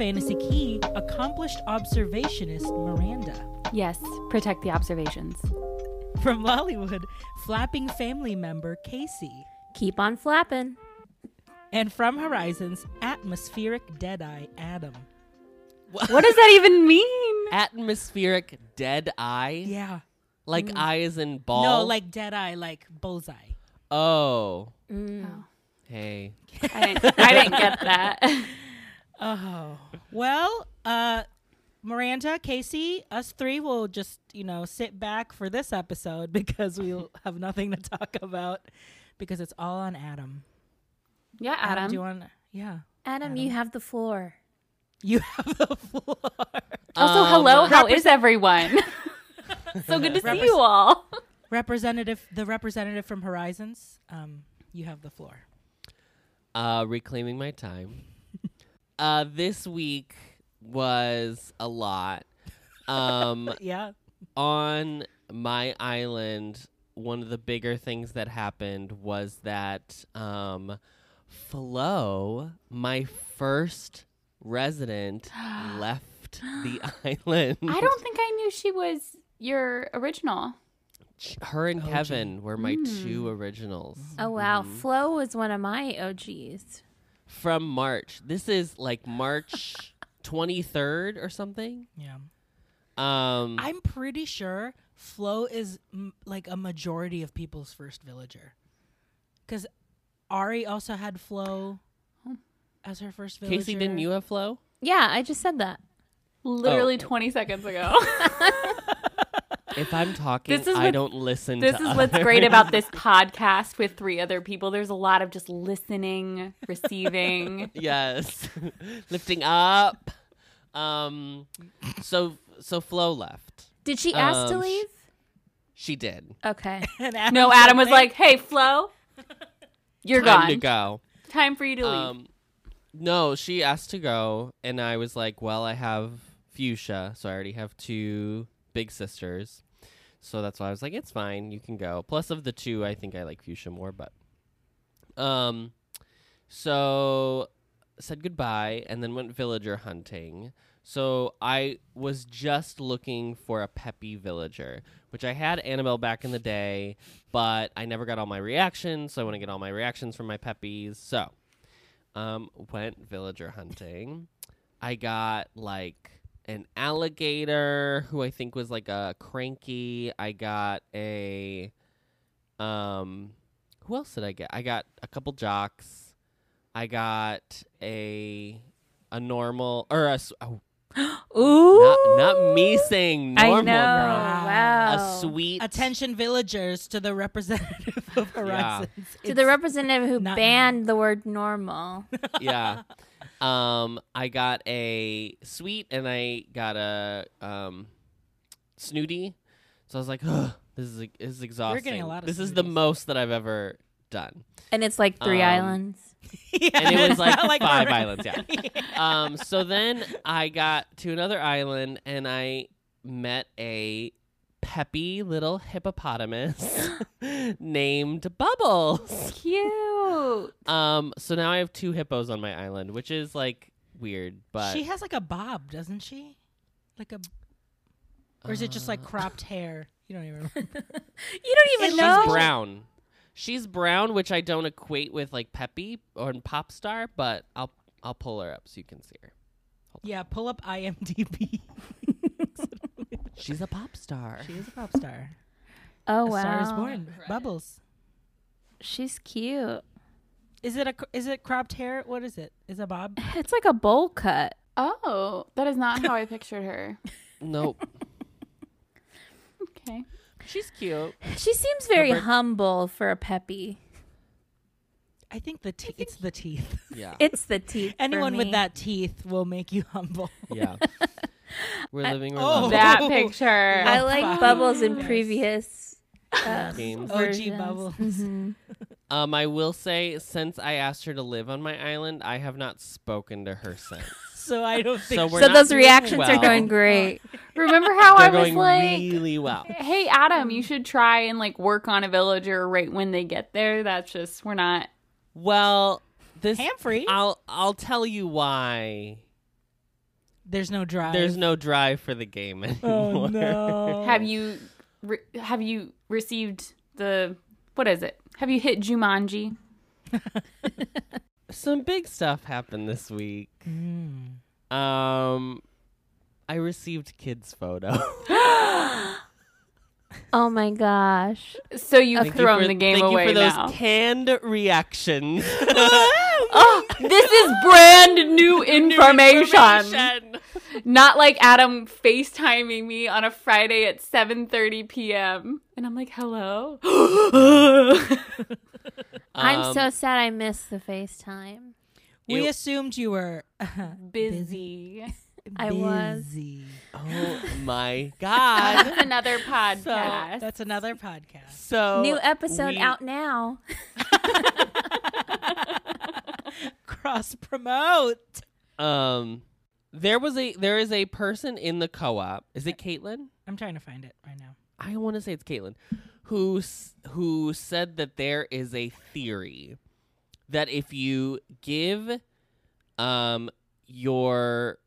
Fantasy Key, accomplished observationist Miranda. Yes, protect the observations. From Lollywood, flapping family member Casey. Keep on flapping. And from Horizons, atmospheric deadeye Adam. What does that even mean? Atmospheric dead eye? Yeah. Like mm. eye is in ball? No, like deadeye, like bullseye. Oh. Mm. Oh, Hey. I, didn't, I didn't get that. Oh. Well, uh Miranda, Casey, us three will just, you know, sit back for this episode because we'll have nothing to talk about because it's all on Adam. Yeah, Adam. do you want Yeah. Adam, you have the floor. You have the floor. also, Um, hello. How is everyone? so good to see you all. Representative the representative from Horizons, um, you have the floor. Uh, reclaiming my time. Uh, this week was a lot. Um, Yeah. on my island, one of the bigger things that happened was that um, Flo, my first resident, left the island. I don't think I knew she was your original. Her and OG. Kevin were my two originals Oh wow, Flo was one of my OGs. From March. This is like March 23rd or something. Yeah. Um, I'm pretty sure Flo is m- like a majority of people's first villager. Cuz Ari also had Flo as her first villager. Casey, didn't you have Flo? Yeah, I just said that. Literally 20 seconds ago. If I'm talking, This is I what- don't listen. this to is what's great about this podcast with three other people. There's a lot of just listening, receiving. yes, lifting up. Um, so so Flo left. Did she ask to Um, sh- leave? She did. Okay. Adam No, Adam was like, "Hey, Flo, you're Time gone. to go. Time for you to leave." Um, no, she asked to go, and I was like, "Well, I have Fuchsia, so I already have two big sisters, so that's why I was like, it's fine, you can go." Plus, of the two, I think I like Fuchsia more, but um, so said goodbye, and then went villager hunting. So I was just looking for a peppy villager, which I had Anabelle back in the day, but I never got all my reactions. So I want to get all my reactions from my peppies. So um, went villager hunting. I got like an alligator who I think was like a cranky. I got a um who else did I get? I got a couple jocks. I got a a normal or a oh, Ooh. not, not me saying normal I know. girl. Wow. A sweet Attention villagers to the representative of Horizons. To the representative who not banned the word normal. yeah. Um, I got a sweet and I got a um, snooty. So I was like, Ugh, this is this is exhausting. getting a lot of this is the most that I've ever done, And it's like three Um, islands. Yeah, and it was like, not five Marvel. islands. Yeah. um, so then I got to another island and I met a peppy little hippopotamus named Bubbles. Cute. Um, so now I have two hippos on my island, which is like weird, but she has like a bob, doesn't she? Like a, or is it just like Uh, cropped hair? You don't even remember. You don't even know. She's know. brown. She's brown, which I don't equate with like Peppy or pop star, but I'll I'll pull her up so you can see her. yeah, pull up IMDb. She's a pop star. she is a pop star. Oh a wow. star is born. Bubbles. She's cute. Is it a is it cropped hair? What is it? Is it a bob? It's like a bowl cut. Oh, that is not how I pictured her. Nope. Okay. She's cute. She seems very bird- humble for a peppy. I think the te- it's the teeth. Yeah. It's the teeth. for Anyone with that teeth will make you humble. yeah. We're living we're oh. That picture. I like bubbles in previous uh, Games. OG versions. Bubbles. Mhm. Um, I will say, since I asked her to live on my island, I have not spoken to her since. so I don't think So we're so not those reactions well. are going great. Remember how I was like, really well. "Hey, Adam, you should try and like work on a villager right when they get there." That's just we're not. Well, this Hamfrey. I'll I'll tell you why. There's no drive. There's no drive for the game anymore. Oh no. Have you re- have you received the what is it? Have you hit Jumanji? Some big stuff happened this week. Mm. Um, I received kids' photo. Oh my gosh. So you've Thank you thrown for- the game thank away you for those now. canned reactions. oh, this is brand new information. Not like Adam FaceTiming me on a Friday at 7:30 p.m. and I'm like, "Hello." I'm Um, so sad I missed the FaceTime. We It- assumed you were Busy. I was. busy. Oh my god! That's another podcast. That's another podcast. So New episode we- out now. Cross promote. Um, there was a there is a person in the co-op. Is it Caitlin? I'm trying to find it right now. I want to say it's Caitlin, who who said that there is a theory that if you give um your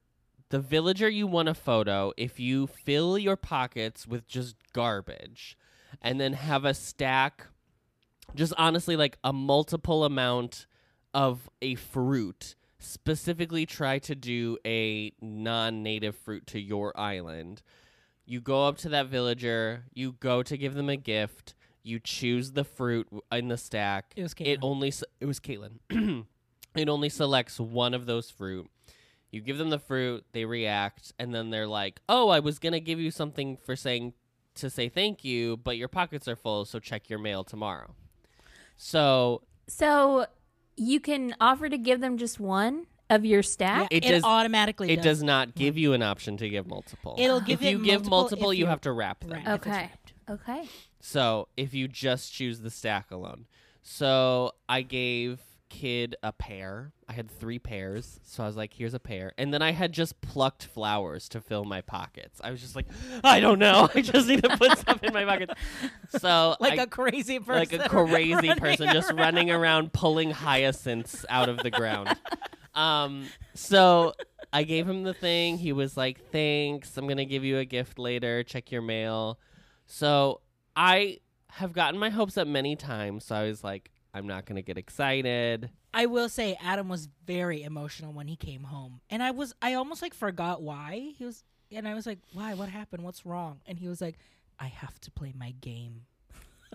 the villager you want a photo, if you fill your pockets with just garbage, and then have a stack, just honestly like a multiple amount of a fruit. Specifically, try to do a non-native fruit to your island you go up to that villager, you go to give them a gift, you choose the fruit in the stack. It was Caitlin. It only it was Caitlin. it only selects one of those fruit. You give them the fruit, they react, and then they're like, "Oh, I was gonna give you something for saying to say thank you, but your pockets are full, so check your mail tomorrow." So So you can offer to give them just one of your Yeah, stack. It it, does- automatically it does. does not give you an option to give multiple. It'll if give you it give multiple multiple, if you you- have to wrap them. Right. Okay. Okay. So if you just choose the stack alone. So I gave kid a pear. I had three pears. So I was like, here's a pear. And then I had just plucked flowers to fill my pockets. I was just like, I don't know. I just need to put stuff in my pockets. So Like I- a crazy person. like a crazy running person just running around pulling hyacinths out of the ground. Um, so I gave him the thing. He was like, "Thanks. I'm gonna give you a gift later. Check your mail." So I have gotten my hopes up many times. So I was like, "I'm not gonna get excited." I will say Adam was very emotional when he came home. And I was I almost like forgot why. He was and I was like, "Why? What happened? What's wrong?" And he was like, "I have to play my game."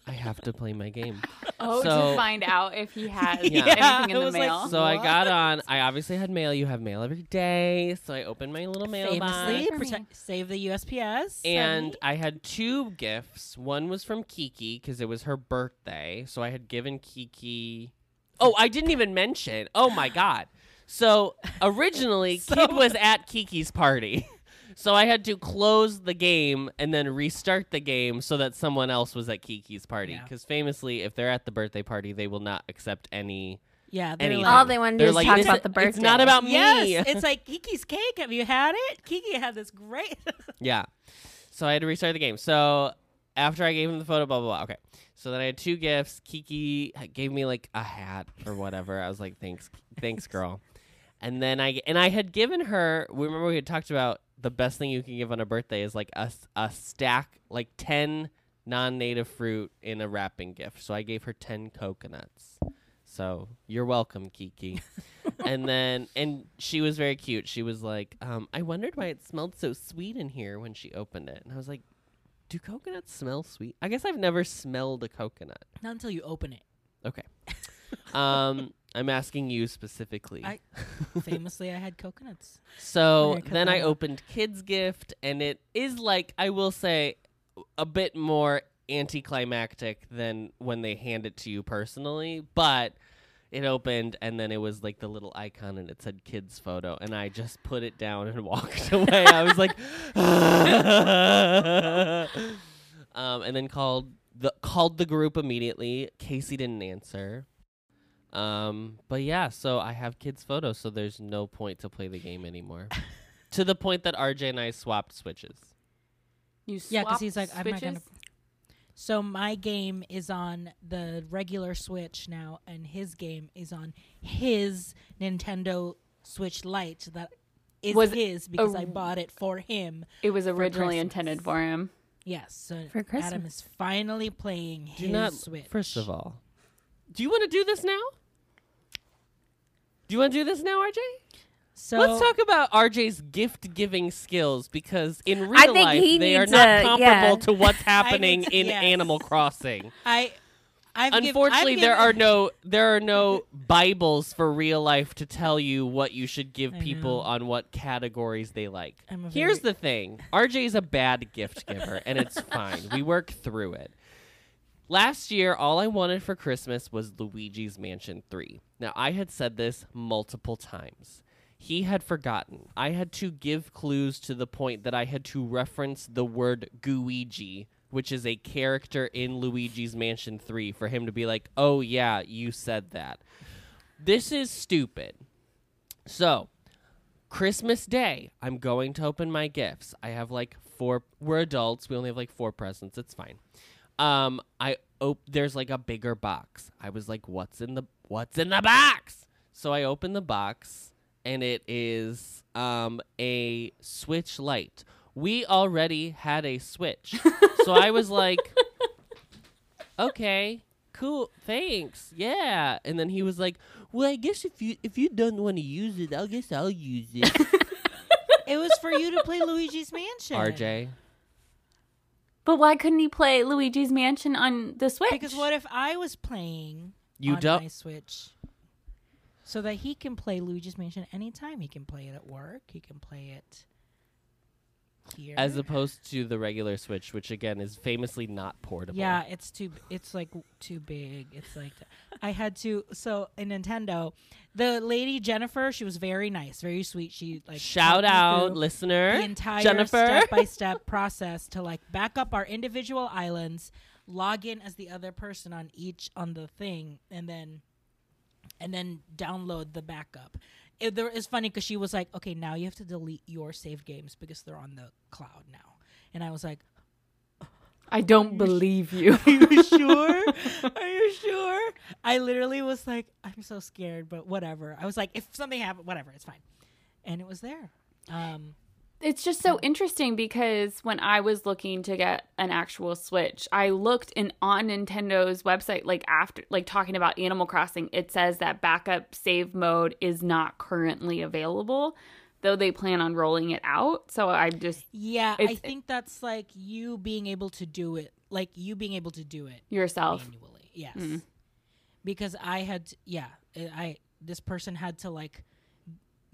I have to play my game. Oh, So- to find out if he has Yeah. anything in it the was like, mail. So I got on. I obviously had mail. You have mail every day. So I opened my little mailbox. Famously, For me. protect, save the USPS. And I had two gifts. One was from Kiki because it was her birthday. So I had given Kiki. Oh, I didn't even mention. Oh my god. So originally, So- Kid was at Kiki's party. So I had to close the game and then restart the game so that someone else was at Kiki's party. Yeah. Because famously, if they're at the birthday party, they will not accept any. yeah, they're anything. like, All they want to do is like, talk about the birthday. It's not about me. Yes, it's like Kiki's cake. Have you had it? Kiki had this great. Yeah. So I had to restart the game. So after I gave him the photo, blah, blah, blah. Okay. So then I had two gifts. Kiki gave me like a hat or whatever. I was like, thanks, thanks, girl. And then I, and I had given her, we remember we had talked about the best thing you can give on a birthday is like a, a stack, like 10 non native fruit in a wrapping gift. So I gave her 10 coconuts. So you're welcome, Kiki. and then, and she was very cute. She was like, um, I wondered why it smelled so sweet in here when she opened it. And I was like, do coconuts smell sweet? I guess I've never smelled a coconut. Not until you open it. Okay. um, I'm asking you specifically. I- Famously, I had coconuts. so cut then I opened kids gift, and it is like I will say a bit more anticlimactic than when they hand it to you personally, but it opened and then it was like the little icon and it said kids photo and I just put it down and walked away. I was like um, and then called the called the group immediately. Casey didn't answer. Um, but yeah, so I have kids' photos, so there's no point to play the game anymore. to the point that RJ and I swapped switches. You swapped Yeah, because he's like, I'm not gonna. So my game is on the regular Switch now, and his game is on his Nintendo Switch Lite that is Was his because I a- bought it for him. It was originally Christmas. intended for him. Yes, so For Adam is finally playing Do his not. Switch. First of all, do you want to do this now? Do you want to do this now, RJ? so Let's talk about RJ's gift giving skills because in real life they are not a- comparable yeah. to what's happening to- in yes. Animal Crossing. I, I've Unfortunately, there given- are no there are no Bibles for real life to tell you what you should give I people know. on what categories they like. Here's very- the thing: RJ is a bad gift giver, and it's fine. We work through it. Last year, all I wanted for Christmas was Luigi's Mansion 3. Now, I had said this multiple times. He had forgotten. I had to give clues to the point that I had to reference the word Gooigi, which is a character in Luigi's Mansion 3, for him to be like, oh, yeah, you said that. This is stupid. So, Christmas Day, I'm going to open my gifts. I have like four. We're adults. We only have like four presents. It's fine. Um, I op- there's like a bigger box. I was like, "What's in the What's in the box?" So I open the box, and it is um a Switch Lite. We already had a Switch, so I was like, "Okay, cool, thanks, yeah." And then he was like, "Well, I guess if you if you don't want to use it, I guess I'll use it." It was for you to play Luigi's Mansion. RJ. But why couldn't he play Luigi's Mansion on the Switch? Because what if I was playing You on don't- my Switch? So that he can play Luigi's Mansion anytime. He can play it at work. He can play it As opposed to the regular Switch, which again is famously not portable. yeah, it's too. It's like too big. It's like I had to. So in Nintendo, the lady Jennifer, she was very nice, very sweet. She like Shout out, listener. the entire Jennifer. step by step process to like back up our individual islands, log in as the other person on each on the thing, and then and then download the backup. It there is funny because she was like, "Okay, now you have to delete your save games because they're on the cloud now," and I was like, I don't believe you. "Are you sure? Are you sure?" I literally was like, "I'm so scared," but whatever. I was like, "If something happened, whatever, it's fine," and it was there. Um, it's just so interesting because when I was looking to get an actual Switch, I looked in on Nintendo's website like after like talking about Animal Crossing, it says that backup save mode is not currently available, though they plan on rolling it out. So I just Yeah, I think that's like you being able to do it, like you being able to do it yourself. manually. Yes, Mm. because I had, yeah, I I- this person had to like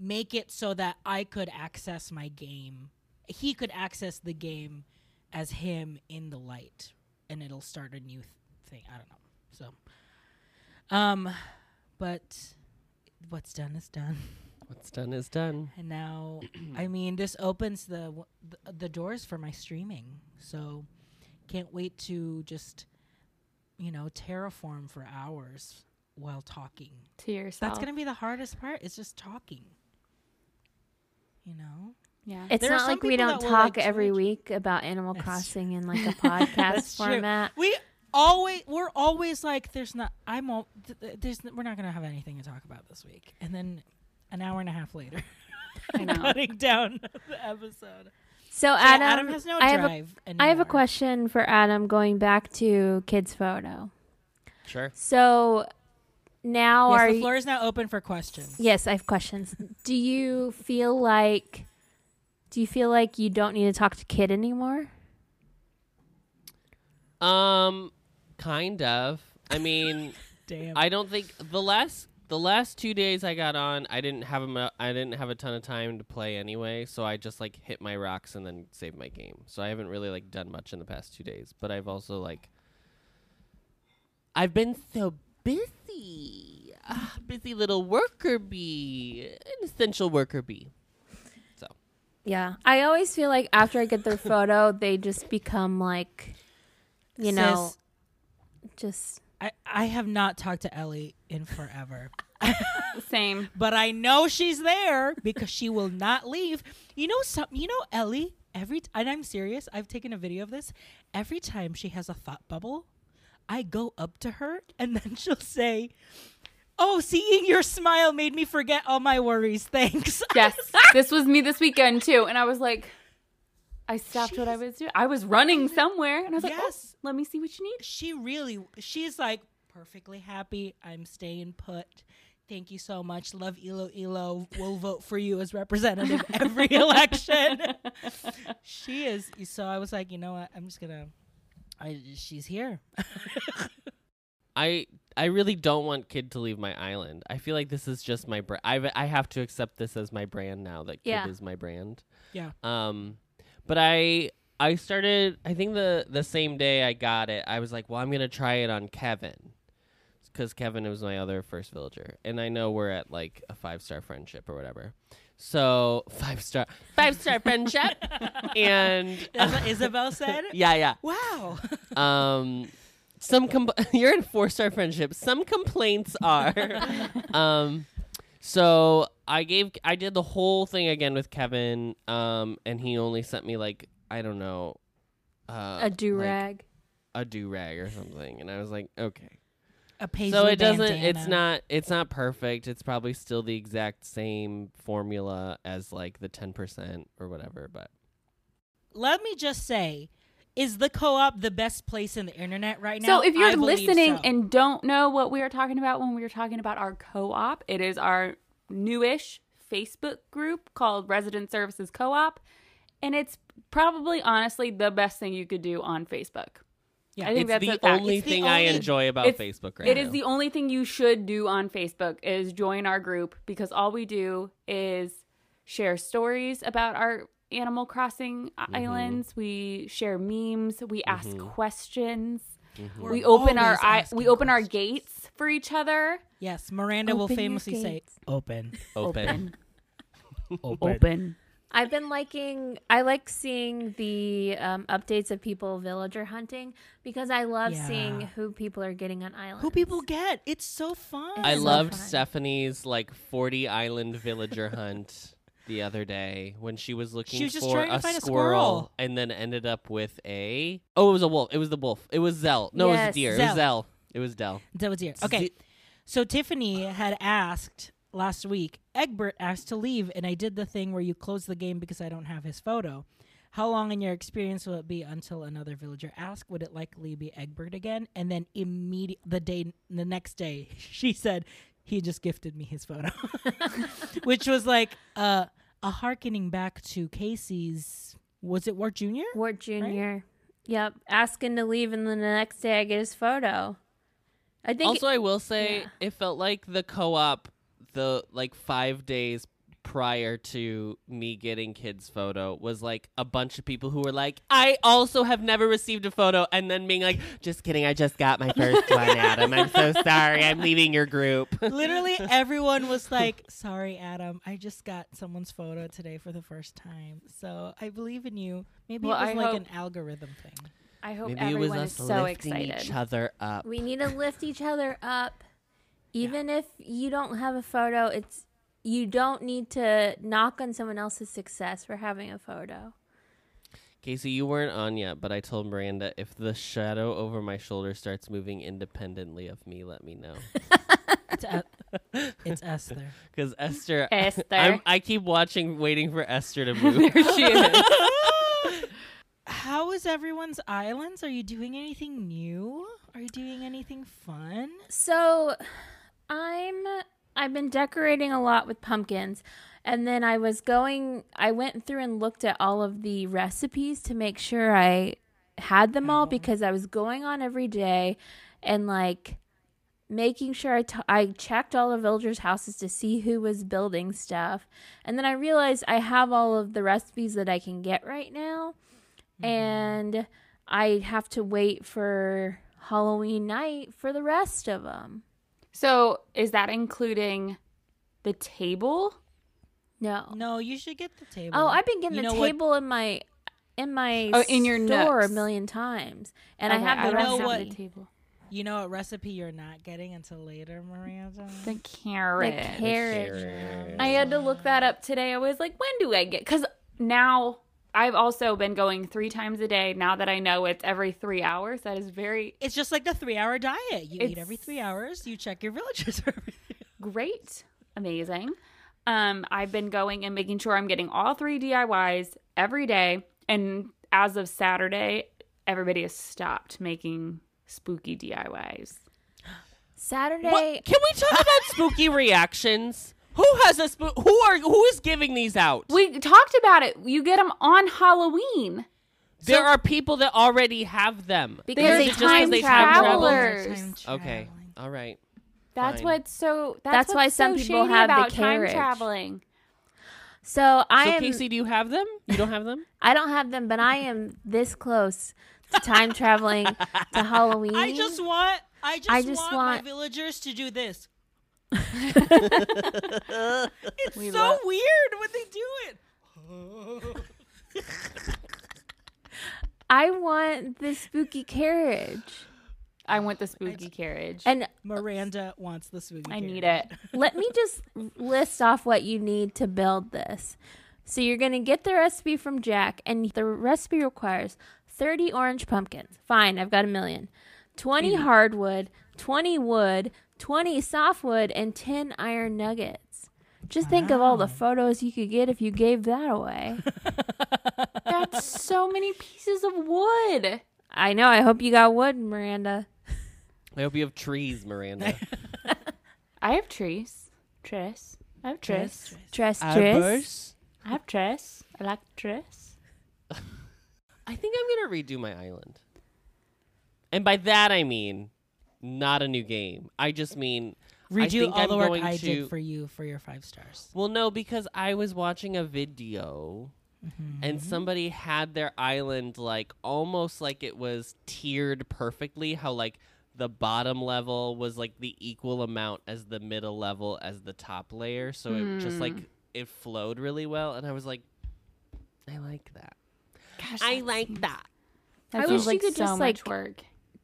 make it so that I could access my game. He could access the game as him in the light, and it'll start a new th- thing. I don't know. So, um, but what's done is done. What's done is done. And now, I mean, this opens the, w- the the doors for my streaming. So, can't wait to just, you know, terraform for hours while talking. to yourself. That's gonna be the hardest part. Is just talking. You know. yeah. It's There not like we don't talk like, every week about Animal That's Crossing true. in like a podcast That's true. format. We always we're always like, there's not. I'm all. th- th- There's. We're not gonna have anything to talk about this week. And then, an hour and a half later, I know. cutting down the episode. So So Adam, Adam has no I have a drive. I have a question for Adam going back to kids photo. Sure. So now Yes, are the you, floor is now open for questions. Yes, I have questions. do you feel like do you feel like you don't need to talk to kid anymore? Um, kind of. I mean, Damn. I don't think the last the last two days I got on, I didn't have a, I didn't have a ton of time to play anyway, so I just like hit my rocks and then saved my game. So I haven't really like done much in the past two days, but I've also like I've been so busy, ah, busy little worker bee, an essential worker bee. So, yeah. I always feel like after I get their photo, they just become like you know, just I, I have not talked to Ellie in forever. Same. but I know she's there because she will not leave. You know some you know Ellie every t- and I'm serious. I've taken a video of this. Every time she has a thought bubble, I go up to her and then she'll say, "Oh, seeing your smile made me forget all my worries. Thanks." Yes. this was me this weekend too. And I was like, I stopped what I was doing. I was running somewhere. And I was like, oh, Yes. let me see what you need. she really she's like perfectly happy. I'm staying put. Thank you so much. Love Elo Elo. We'll vote for you as representative every election. she is. So I was like, you know what? I'm just gonna. I she's here. I I really don't want Kid to leave my island. I feel like this is just my brand. I I have to accept this as my brand now. That Kid Yeah. is my brand. Yeah. Um, but I I started. I think the the same day I got it, I was like, well, I'm gonna try it on Kevin, because Kevin was my other first villager, and I know we're at like a five star friendship or whatever. So five star five star friendship, and That's what Isabelle said. yeah, yeah. Wow. Um, some com- you're in four star friendship. Some complaints are, um, so I gave I did the whole thing again with Kevin, um, and he only sent me like I don't know, uh, a do like, rag. a do rag or something, and I was like, okay. A paisley so it doesn't. bandana. It's not. It's not perfect. It's probably still the exact same formula as like the ten percent or whatever, but. Let me just say, is the co-op the best place in the internet right now? So if you're I listening so. and don't know what we are talking about when we were talking about our co-op, it is our newish Facebook group called Resident Services Co-op, and it's probably honestly the best thing you could do on Facebook. Yeah. I think It's that's the only It's the thing I enjoy about Facebook right It now. is the only thing you should do on Facebook is join our group because all we do is share stories about our Animal Crossing Mm-hmm. islands. We share memes. We ask questions. We're we open our always eye, asking we open our gates for each other. Yes, Miranda will Open your famously say, gates. "Open, open. open." Open. I've been liking. I like seeing the um, updates of people villager hunting because I love Yeah. seeing who people are getting on islands. Who people get? It's so fun. I so loved fun. Stephanie's like 40 island villager hunt the other day when she was looking she was just for trying to a, find a squirrel, squirrel. and then ended up with a Oh, it was a wolf. It was the wolf. It was Zell. No, it was a Yes, deer. It was Zell. It was Dell. That was here. Okay. Z- So Tiffany had asked last week, Egbert asked to leave, and I did the thing where you close the game because I don't have his photo. How long in your experience will it be until another villager asks? Would it likely be Egbert again? And then immediate the day the next day, she said he just gifted me his photo, which was like uh, a harkening back to Casey's. Was it Wart Junior? Wart Junior. Yep, asking to leave, and then the next day I get his photo. I think Also, I will say yeah. it felt like the co-op the like 5 days prior to me getting kids photo was like a bunch of people who were like I also have never received a photo and then being like just kidding I just got my first one Adam I'm so sorry I'm leaving your group Literally everyone was like, "Sorry, Adam, I just got someone's photo today for the first time, so I believe in you." Maybe Well, it was I like hope- an algorithm thing. I hope maybe it everyone was is us so lifting excited. each other up we need to lift each other up. Even if you don't have a photo, it's you don't need to knock on someone else's success for having a photo. Casey, you weren't on yet, but I told Miranda if the shadow over my shoulder starts moving independently of me, let me know. It's, it's Esther. Because Esther, Esther. I'm, I keep watching, waiting for Esther to move. she is. How is everyone's islands? Are you doing anything new? Are you doing anything fun? So, I'm I've been decorating a lot with pumpkins. And then I was going I went through and looked at all of the recipes to make sure I had them all mm-hmm. because I was going on every day and like making sure I, t- I checked all the villagers' houses to see who was building stuff. And then I realized I have all of the recipes that I can get right now. Mm-hmm. And I have to wait for Halloween night for the rest of them. So is that including the table? No. No, you should get the table. Oh, I've been getting You the know what- table in my in my Oh, in your store nooks. a million times, and Okay, I have the I know don't what- the table. You know what recipe you're not getting until later, Miranda? The carrot. The carrot. Carrot. I had to look that up today. I was like, when do I get? Because now I've also been going three times a day. Now that I know it's every three hours, that is very It's just like the three hour diet. You eat every three hours. You check your villagers great, amazing. Um, I've been going and making sure I'm getting all three DIYs every day. And as of Saturday, everybody has stopped making spooky DIYs. Saturday. What? Can we talk about spooky reactions? Who has a spook? Who are who is giving these out? We talked about it. You get them on Halloween. there are people that already have them. Because They're they Is it just 'cause time they time travelers. Time Okay, all right. That's Fine. what's so. That's, That's why some so people shady have the about time traveling. So I So am. Casey, do you have them? You don't have them? I don't have them, but I am this close to time traveling to Halloween. I just want. I just, I just want, want- my villagers to do this. We It's so love- weird when they do it. I want the spooky carriage, I want the spooky carriage. and uh, Miranda wants the spooky. I need it. let me just list off what you need to build this. So you're going to get the recipe from Jack, and the recipe requires 30 orange pumpkins. Fine, I've got a million. 20 mm. hardwood, 20 wood, 20 softwood, and 10 iron nuggets. Just think of all the photos you could get if you gave that away. That's so many pieces of wood. I know. I hope you got wood, Miranda. I hope you have trees, Miranda. I have trees. Tris. I have tris. Tress, Tris. I have tris. I like tris. I think I'm gonna redo my island, and by that I mean not a new game. I just mean I Redo think all I'm the work going I to- did for you for your five stars. Well, no, because I was watching a video mm-hmm. and somebody had their island like almost like it was tiered perfectly. How like the bottom level was like the equal amount as the middle level as the top layer, so it just like hmm. it flowed really well. And I was like, I like that. Gosh, I like that. That I wish like you could so just, much like, work.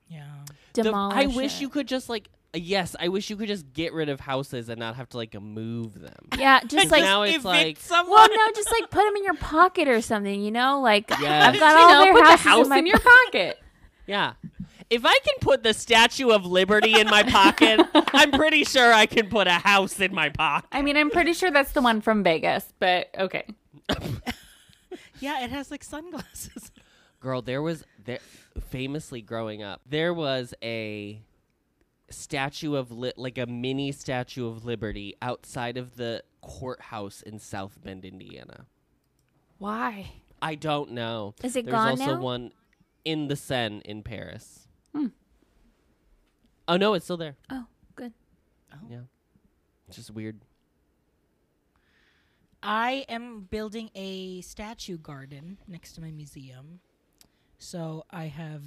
Yeah. The- Demolish I wish it. you could just like yes, I wish you could just get rid of houses and not have to like move them. Yeah, just like now it's like someone. Well, no, just like put them in your pocket or something, you know? Like Yes. I've got You all know, their put houses the house in, my in your pocket. Yeah. If I can put the Statue of Liberty in my pocket, I'm pretty sure I can put a house in my pocket. I mean, I'm pretty sure that's the one from Vegas, but okay. yeah, it has like sunglasses. Girl, there was there famously growing up, there was a statue of li- like a mini statue of Liberty outside of the courthouse in South Bend, Indiana. Why? I don't know. Is it There's gone also now? one in the Seine in Paris. Hmm. Oh no, it's still there. Oh, good. Yeah. It's just weird. I am building a statue garden next to my museum. So I have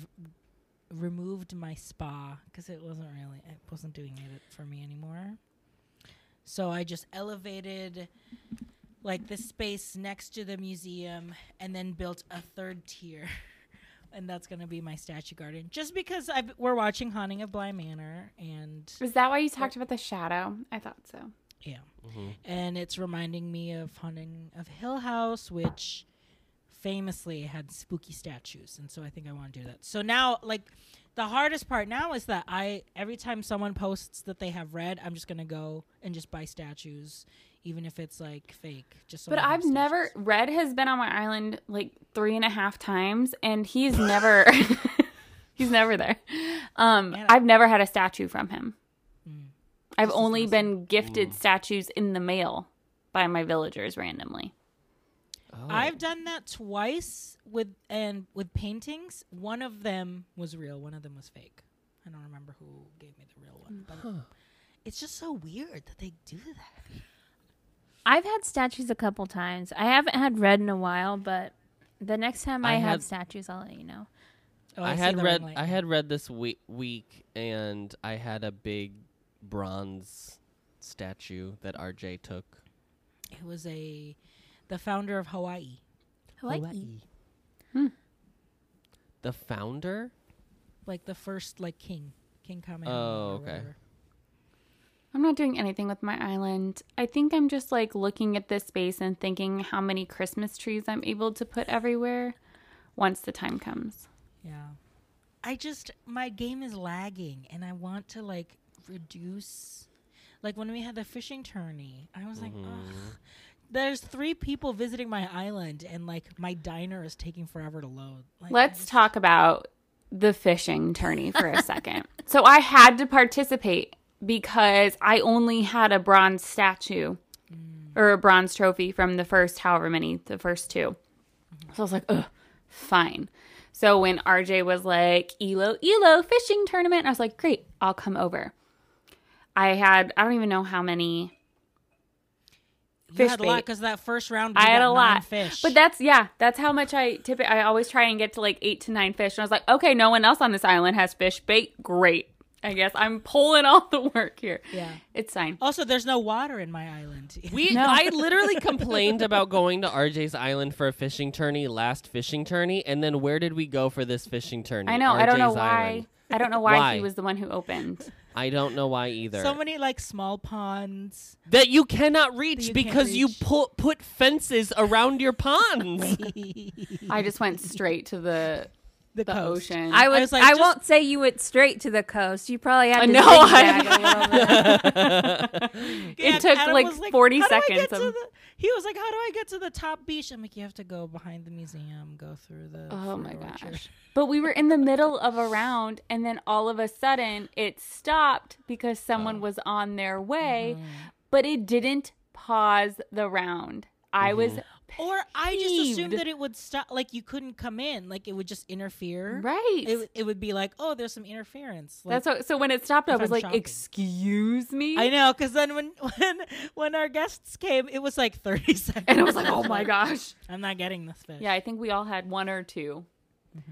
removed my spa because it wasn't really, it wasn't doing it for me anymore. So I just elevated like the space next to the museum and then built a third tier. And that's going to be my statue garden. Just because I've, we're watching Haunting of Bly Manor and Was that why you talked about the shadow? I thought so. yeah hmm and it's reminding me of Haunting of Hill House, which famously had spooky statues, and so I think I want to do that. So now, like, the hardest part now is that I every time someone posts that they have Redd, I'm just gonna go and just buy statues, even if it's like fake. Just so But I have I've never statues. Redd has been on my island like three and a half times, and he's never he's never there. Um, Man, I've never had a statue from him. Mm. I've This only awesome. been gifted statues in the mail by my villagers randomly. Oh. I've done that twice with and with paintings. One of them was real. One of them was fake. I don't remember who gave me the real one, but Huh. it's just so weird that they do that. I've had statues a couple times. I haven't had Redd in a while, but the next time I, I have had- statues, I'll let you know. Oh, I, see had the read ring I had Redd this week week and I had a big bronze statue that RJ took. It was a the founder of Hawaii. Hawaii. Hmm. The founder? like the first like king. King Kamehameha. Oh, okay. whatever. I'm not doing anything with my island. I think I'm just like looking at this space and thinking how many Christmas trees I'm able to put everywhere once the time comes. Yeah. I just my game is lagging and I want to like reduce like when we had the fishing tourney, I was like, Mm-hmm. Ugh, there's three people visiting my island and like my diner is taking forever to load. Like, Let's just- talk about the fishing tourney for a second. So I had to participate because I only had a bronze statue mm. or a bronze trophy from the first however many, the first two. So I was like, ugh, fine. So when RJ was like, Elo, Elo fishing tournament, I was like, great, I'll come over. I had, I don't even know how many you fish had a lot bait. because that first round I had a nine lot. fish. But that's yeah, that's how much I typically I always try and get to like eight to nine fish. And I was like, okay, no one else on this island has fish bait. Great. I guess I'm pulling all the work here. Yeah. It's fine. also there's no water in my island. We No. I literally complained about going to RJ's island for a fishing tourney last fishing tourney, and then where did we go for this fishing tourney? I know. I don't know RJ's why. Island. I don't know why, Why? he was the one who opened. I don't know why either. so many like small ponds. that you cannot reach you can't because you put put fences around your ponds. I just went straight to the the, the coast. ocean. I would. was like, I just- won't say you went straight to the coast. You probably had I to know, zigzag I- a little bit. Yeah, it took Adam like was 40 "How do I get seconds. Of, the-" he was like, "How do I get to the top beach?" I'm like, "You have to go behind the museum, go through the." oh my orchard." gosh. But we were in the middle of a round, and then all of a sudden it stopped because someone oh. was on their way, mm-hmm. but it didn't pause the round. I was mm-hmm. Or I just assumed that it would stop, like you couldn't come in, like it would just interfere. right. It, would- it would be like, oh, there's some interference. Like, That's what, so when it stopped, I if was I'm like, shopping. "Excuse me," I know, because then when when when our guests came, it was like 30 seconds. and I was like, "Oh my gosh!" I'm not getting this fish. Yeah, I think we all had one or 2 mm-hmm.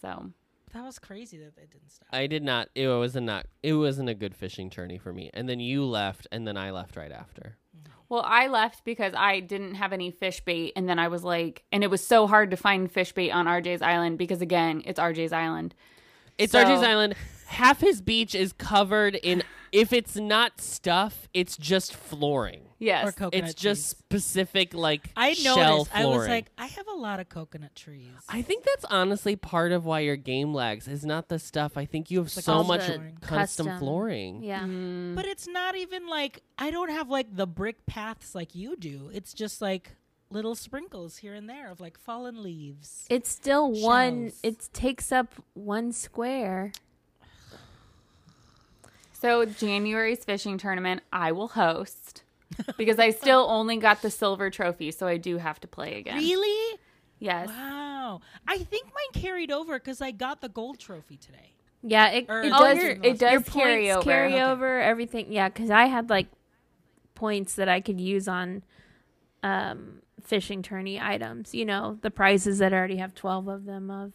So that was crazy that it didn't stop. I did not. It wasn't not. It wasn't a good fishing journey for me. And then you left, and then I left right after. Well, I left because I didn't have any fish bait, and then I was like, and it was so hard to find fish bait on RJ's island because again, it's RJ's island. It's So- RJ's island. Half his beach is covered in. If it's not stuff, it's just flooring. Yes, Or coconut it's just trees. specific like I shell noticed. I was like, I have a lot of coconut trees. I think that's honestly part of why your game lags is not the stuff. I think you have The so all much the custom, custom. flooring. Yeah. Mm. But it's not even like I don't have like the brick paths like you do. It's just like little sprinkles here and there of like fallen leaves. It's still one. It takes up one square. So January's fishing tournament, I will host because I still only got the silver trophy, so I do have to play again. Really? Yes. Wow. I think mine carried over because I got the gold trophy today. Yeah, it, Or it does. your- it does your carry over. Carry Okay. over everything. Yeah, because I had like points that I could use on um, fishing tourney items. You know, the prizes that I already have twelve of them of.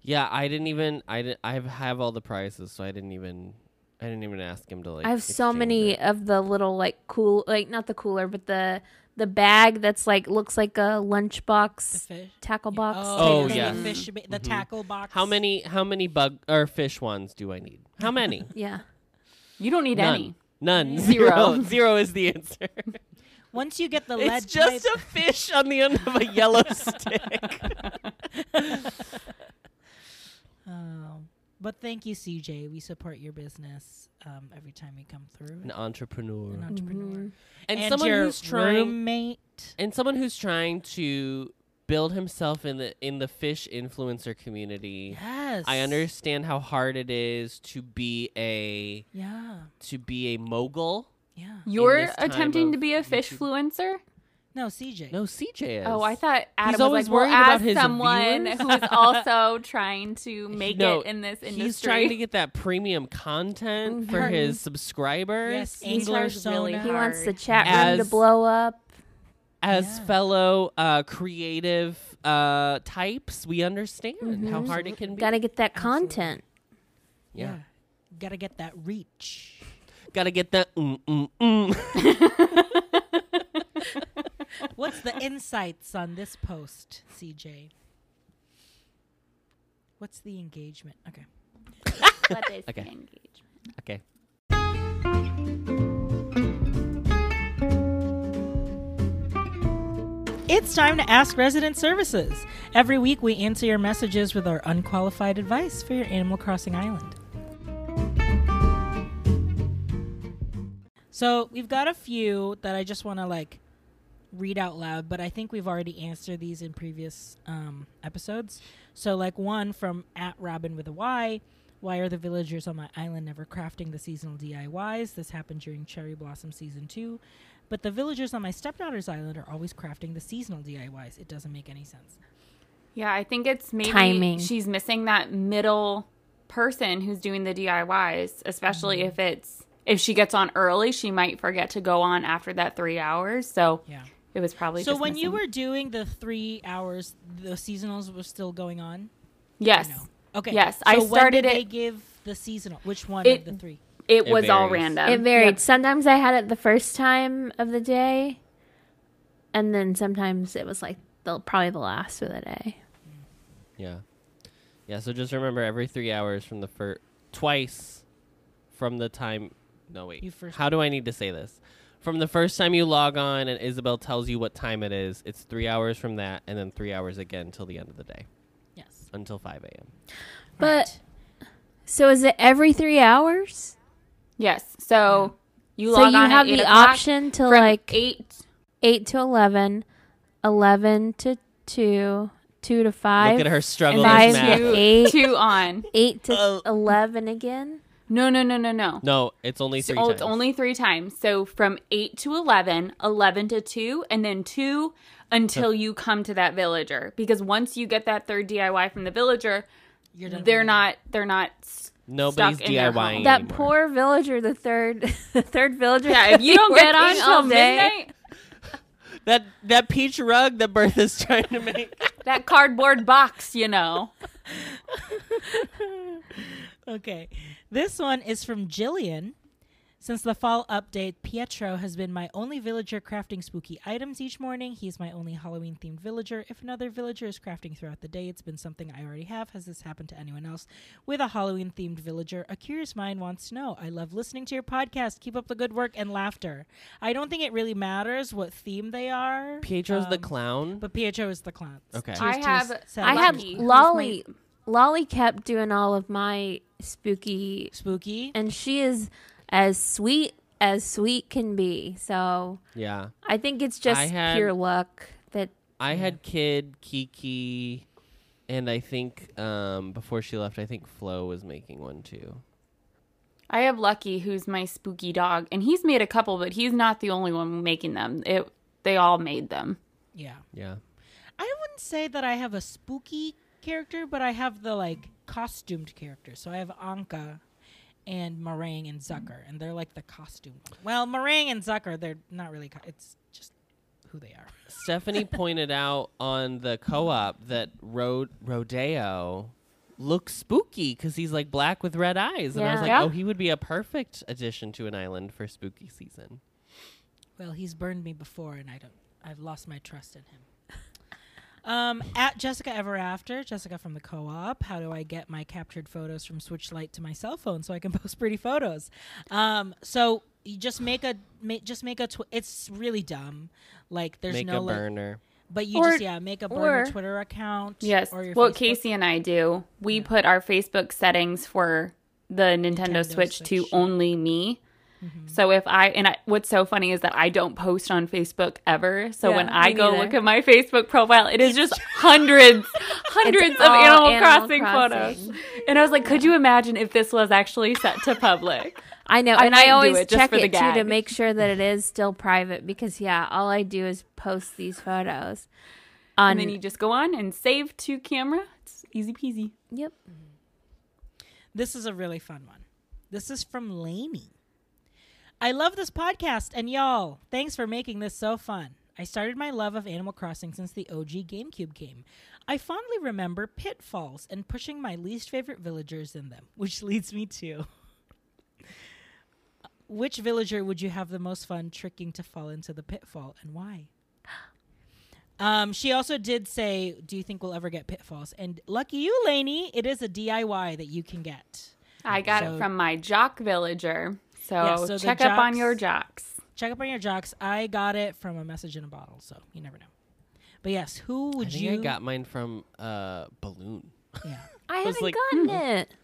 Yeah, I didn't even. I didn't. I have, have all the prizes, so I didn't even. I didn't even ask him to like. I have so many it. of the little like cool, like not the cooler, but the the bag that's like looks like a lunchbox fish. tackle box. Oh, type the yeah. fish, ba- the Mhm. tackle box. How many? How many bug or fish ones do I need? How many? Yeah. You don't need None. any. None. Zero. Zero. Zero is the answer. Once you get the lead it's just pipe, a fish on the end of a yellow stick. Oh. But thank you, CJ. We support your business um, every time you come through. An entrepreneur. An entrepreneur. Mhm. And, And someone your who's trying roommate. and someone who's trying to build himself in the in the fish influencer community. Yes. I understand how hard it is to be a Yeah. to be a mogul. Yeah. You're attempting to be a fish YouTube- fluencer? No, CJ. No, CJ is. Oh, I thought Adam was always like, well, worried about as his someone who's also trying to make No, it in this industry. He's trying to get that premium content for his subscribers. Yes, He Angler really Sona. He wants the chat room to blow up. As Yeah. fellow uh, creative uh, types, we understand how Mhm. hard it can be. Got to get that Absolutely. content. yeah. Gotta get that reach. Gotta get that. Mm, mm, mm. What's the insights on this post, CJ? What's the engagement? Okay. What is Okay. the engagement? Okay. It's time to ask resident services. Every week we answer your messages with our unqualified advice for your Animal Crossing island. So we've got a few that I just want to like read out loud, but I think we've already answered these in previous um, episodes. So like one from at Robin with a Y. Why are the villagers on my island never crafting the seasonal DIYs? This happened during Cherry Blossom season two. But the villagers on my stepdaughter's island are always crafting the seasonal DIYs. It doesn't make any sense. Yeah, I think it's maybe Timing. she's missing that middle person who's doing the DIYs, especially Mm-hmm. if it's if she gets on early, she might forget to go on after that 3 hours. So Yeah. It was probably So just when you were doing the three hours, the seasonals were still going on. Yes. No. Okay. Yes, So I when started did They it- give the seasonal. Which one It- of the three? It, It was all random. it varied. Yep. Sometimes I had it the first time of the day, and then sometimes it was like the probably the last of the day. Yeah. Yeah, so just remember every three hours from the first, twice from the time. No, wait. You first- How do I need to say this? From the first time you log on and Isabelle tells you what time it is, it's three hours from that, and then three hours again till the end of the day, Yes. until 5 a.m. But so is it every three hours? Yes. So you so log you on have at 8 the option to like 8 eight to 11, 11 to two, two to five, Look at her struggle and with five math. to two, eight, two on. eight to Oh. eleven again. No, no, no, no, no. No, it's only So three oh, times. it's only three times. So from 8 to 11, 11 to 2, and then 2 until you come to that villager. Because once you get that third DIY from the villager, You're they're not they're not Nobody's stuck in their DIYing home. That anymore. poor villager, the third, the third villager. Yeah, if you don't get on working till all day. midnight, that that peach rug that Bertha's trying to make. that cardboard box, you know. Okay. This one is from Jillian. Since the fall update, Pietro has been my only villager crafting spooky items each morning. He's my only Halloween themed villager. If another villager is crafting throughout the day, it's been something I already have. Has this happened to anyone else with a Halloween themed villager? A curious mind wants to know. I love listening to your podcast. Keep up the good work and laughter. I don't think it really matters what theme they are. Pietro's the um, clown. But Pietro is the clown. Okay. Cheers I to have- his I had Lucky. life. Lolly. Lolly kept doing all of my spooky, spooky. and she is as sweet as sweet can be. So yeah. I think it's just I had- pure luck that I had Kid, Kiki, and I think um, before she left, I think Flo was making one too. I have Lucky, who's my spooky dog, and he's made a couple, but he's not the only one making them. It they all made them. Yeah. Yeah. I wouldn't say that I have a spooky character, but I have the like costumed characters. So I have Ankha and Meringue and Zucker, and they're like the costume. Well, Meringue and Zucker, they're not really. Co- it's just who they are. Stephanie pointed out on the co-op that Ro- Rodeo looks spooky because he's like black with red eyes, and I was like, Yeah. oh, he would be a perfect addition to an island for spooky season. Well, he's burned me before, and I don't. I've lost my trust in him. Um, at Jessica Ever After, Jessica from the co-op. How do I get my captured photos from Switch Lite to my cell phone so I can post pretty photos? Um, so you just make a ma- just make a. Tw- it's really dumb. Like there's Make no a like, burner. but you Or- just yeah make a burner or- Twitter account. Yes. or your What Facebook. Casey and I do, we Yeah. put our Facebook settings for the Nintendo, Nintendo Switch, to only me. Mm-hmm. So if I and I, what's so funny is that I don't post on Facebook ever. So Yeah, when I go neither. look at my Facebook profile, it is just hundreds, hundreds of Animal, Animal Crossing, Crossing. photos. And I was like, could you imagine if this was actually set to public? I know, I and I always it check it too to make sure that it is still private because yeah, all I do is post these photos. On And then you just go on and save to camera. It's easy peasy. yep. This is a really fun one. This is from Lainey. I love this podcast, and y'all, thanks for making this so fun. I started my love of Animal Crossing since the OG GameCube game. I fondly remember pitfalls and pushing my least favorite villagers in them, which leads me to which villager would you have the most fun tricking to fall into the pitfall and why? Um, she also did say, "Do you think we'll ever get pitfalls?" And lucky you, Lainey, it is a DIY that you can get. I got So- it from my jock villager. So, Yeah, so the check up on your jocks. Check up on your jocks. I got it from a message in a bottle, so you never know. But yes, who I would think you? I got mine from uh balloon. yeah. I was haven't like, gotten it.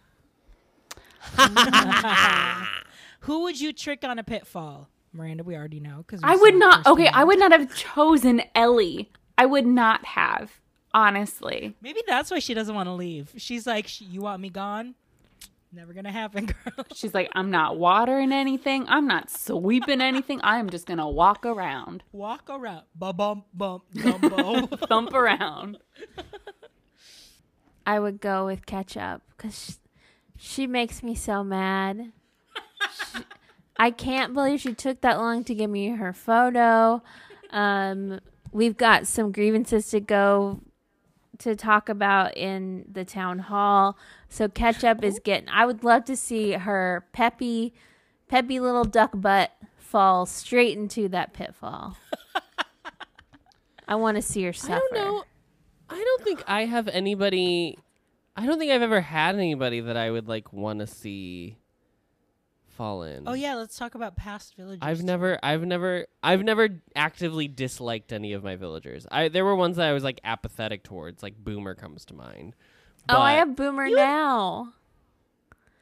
Who would you trick on a pitfall? Miranda, we already know because I would not. Okay, I would not have chosen Ellie. I would not have. Honestly, Maybe that's why she doesn't want to leave. She's like, "You want me gone? Never gonna happen, girl." she's like, I'm not watering anything. I'm not sweeping anything. I am just gonna walk around, Walk around, bum bum bum dumbo. thump around. I would go with ketchup because she, she makes me so mad. She- I can't believe she took that long to give me her photo. Um, we've got some grievances to go to talk about in the town hall. So ketchup is getting. I would love to see her peppy, peppy little duck butt fall straight into that pitfall. I want to see her suffer. I don't know. I don't think I have anybody. I don't think I've ever had anybody that I would like want to see fall in. oh yeah, let's talk about past villagers. I've never, I've never, I've never actively disliked any of my villagers. I there were ones that I was like apathetic towards, like Boomer comes to mind. Oh, I have Boomer now.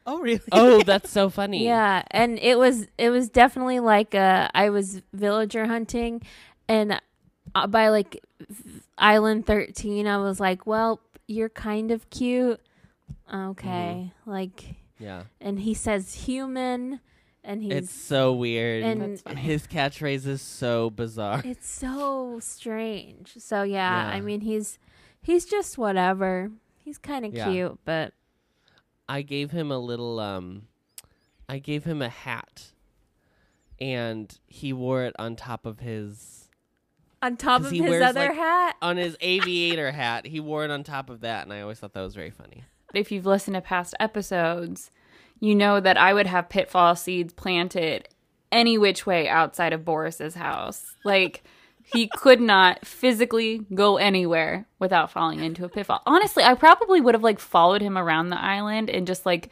Oh really? oh, that's so funny. Yeah, and it was it was definitely like uh I was villager hunting, and uh, by like island thirteen, I was like, well, you're kind of cute. Okay, like, yeah. and he says human, and he's It's so weird. and His catchphrase is so bizarre. it's so strange. So yeah, Yeah. I mean, he's he's just whatever. He's kind of Yeah. cute, but I gave him a little um I gave him a hat and he wore it on top of his on top of his wears, other like- hat, on his aviator hat. He wore it on top of that and I always thought that was very funny. If you've listened to past episodes, you know that I would have pitfall seeds planted any which way outside of Boris's house. Like he could not physically go anywhere without falling into a pitfall. Honestly, I probably would have like followed him around the island and just like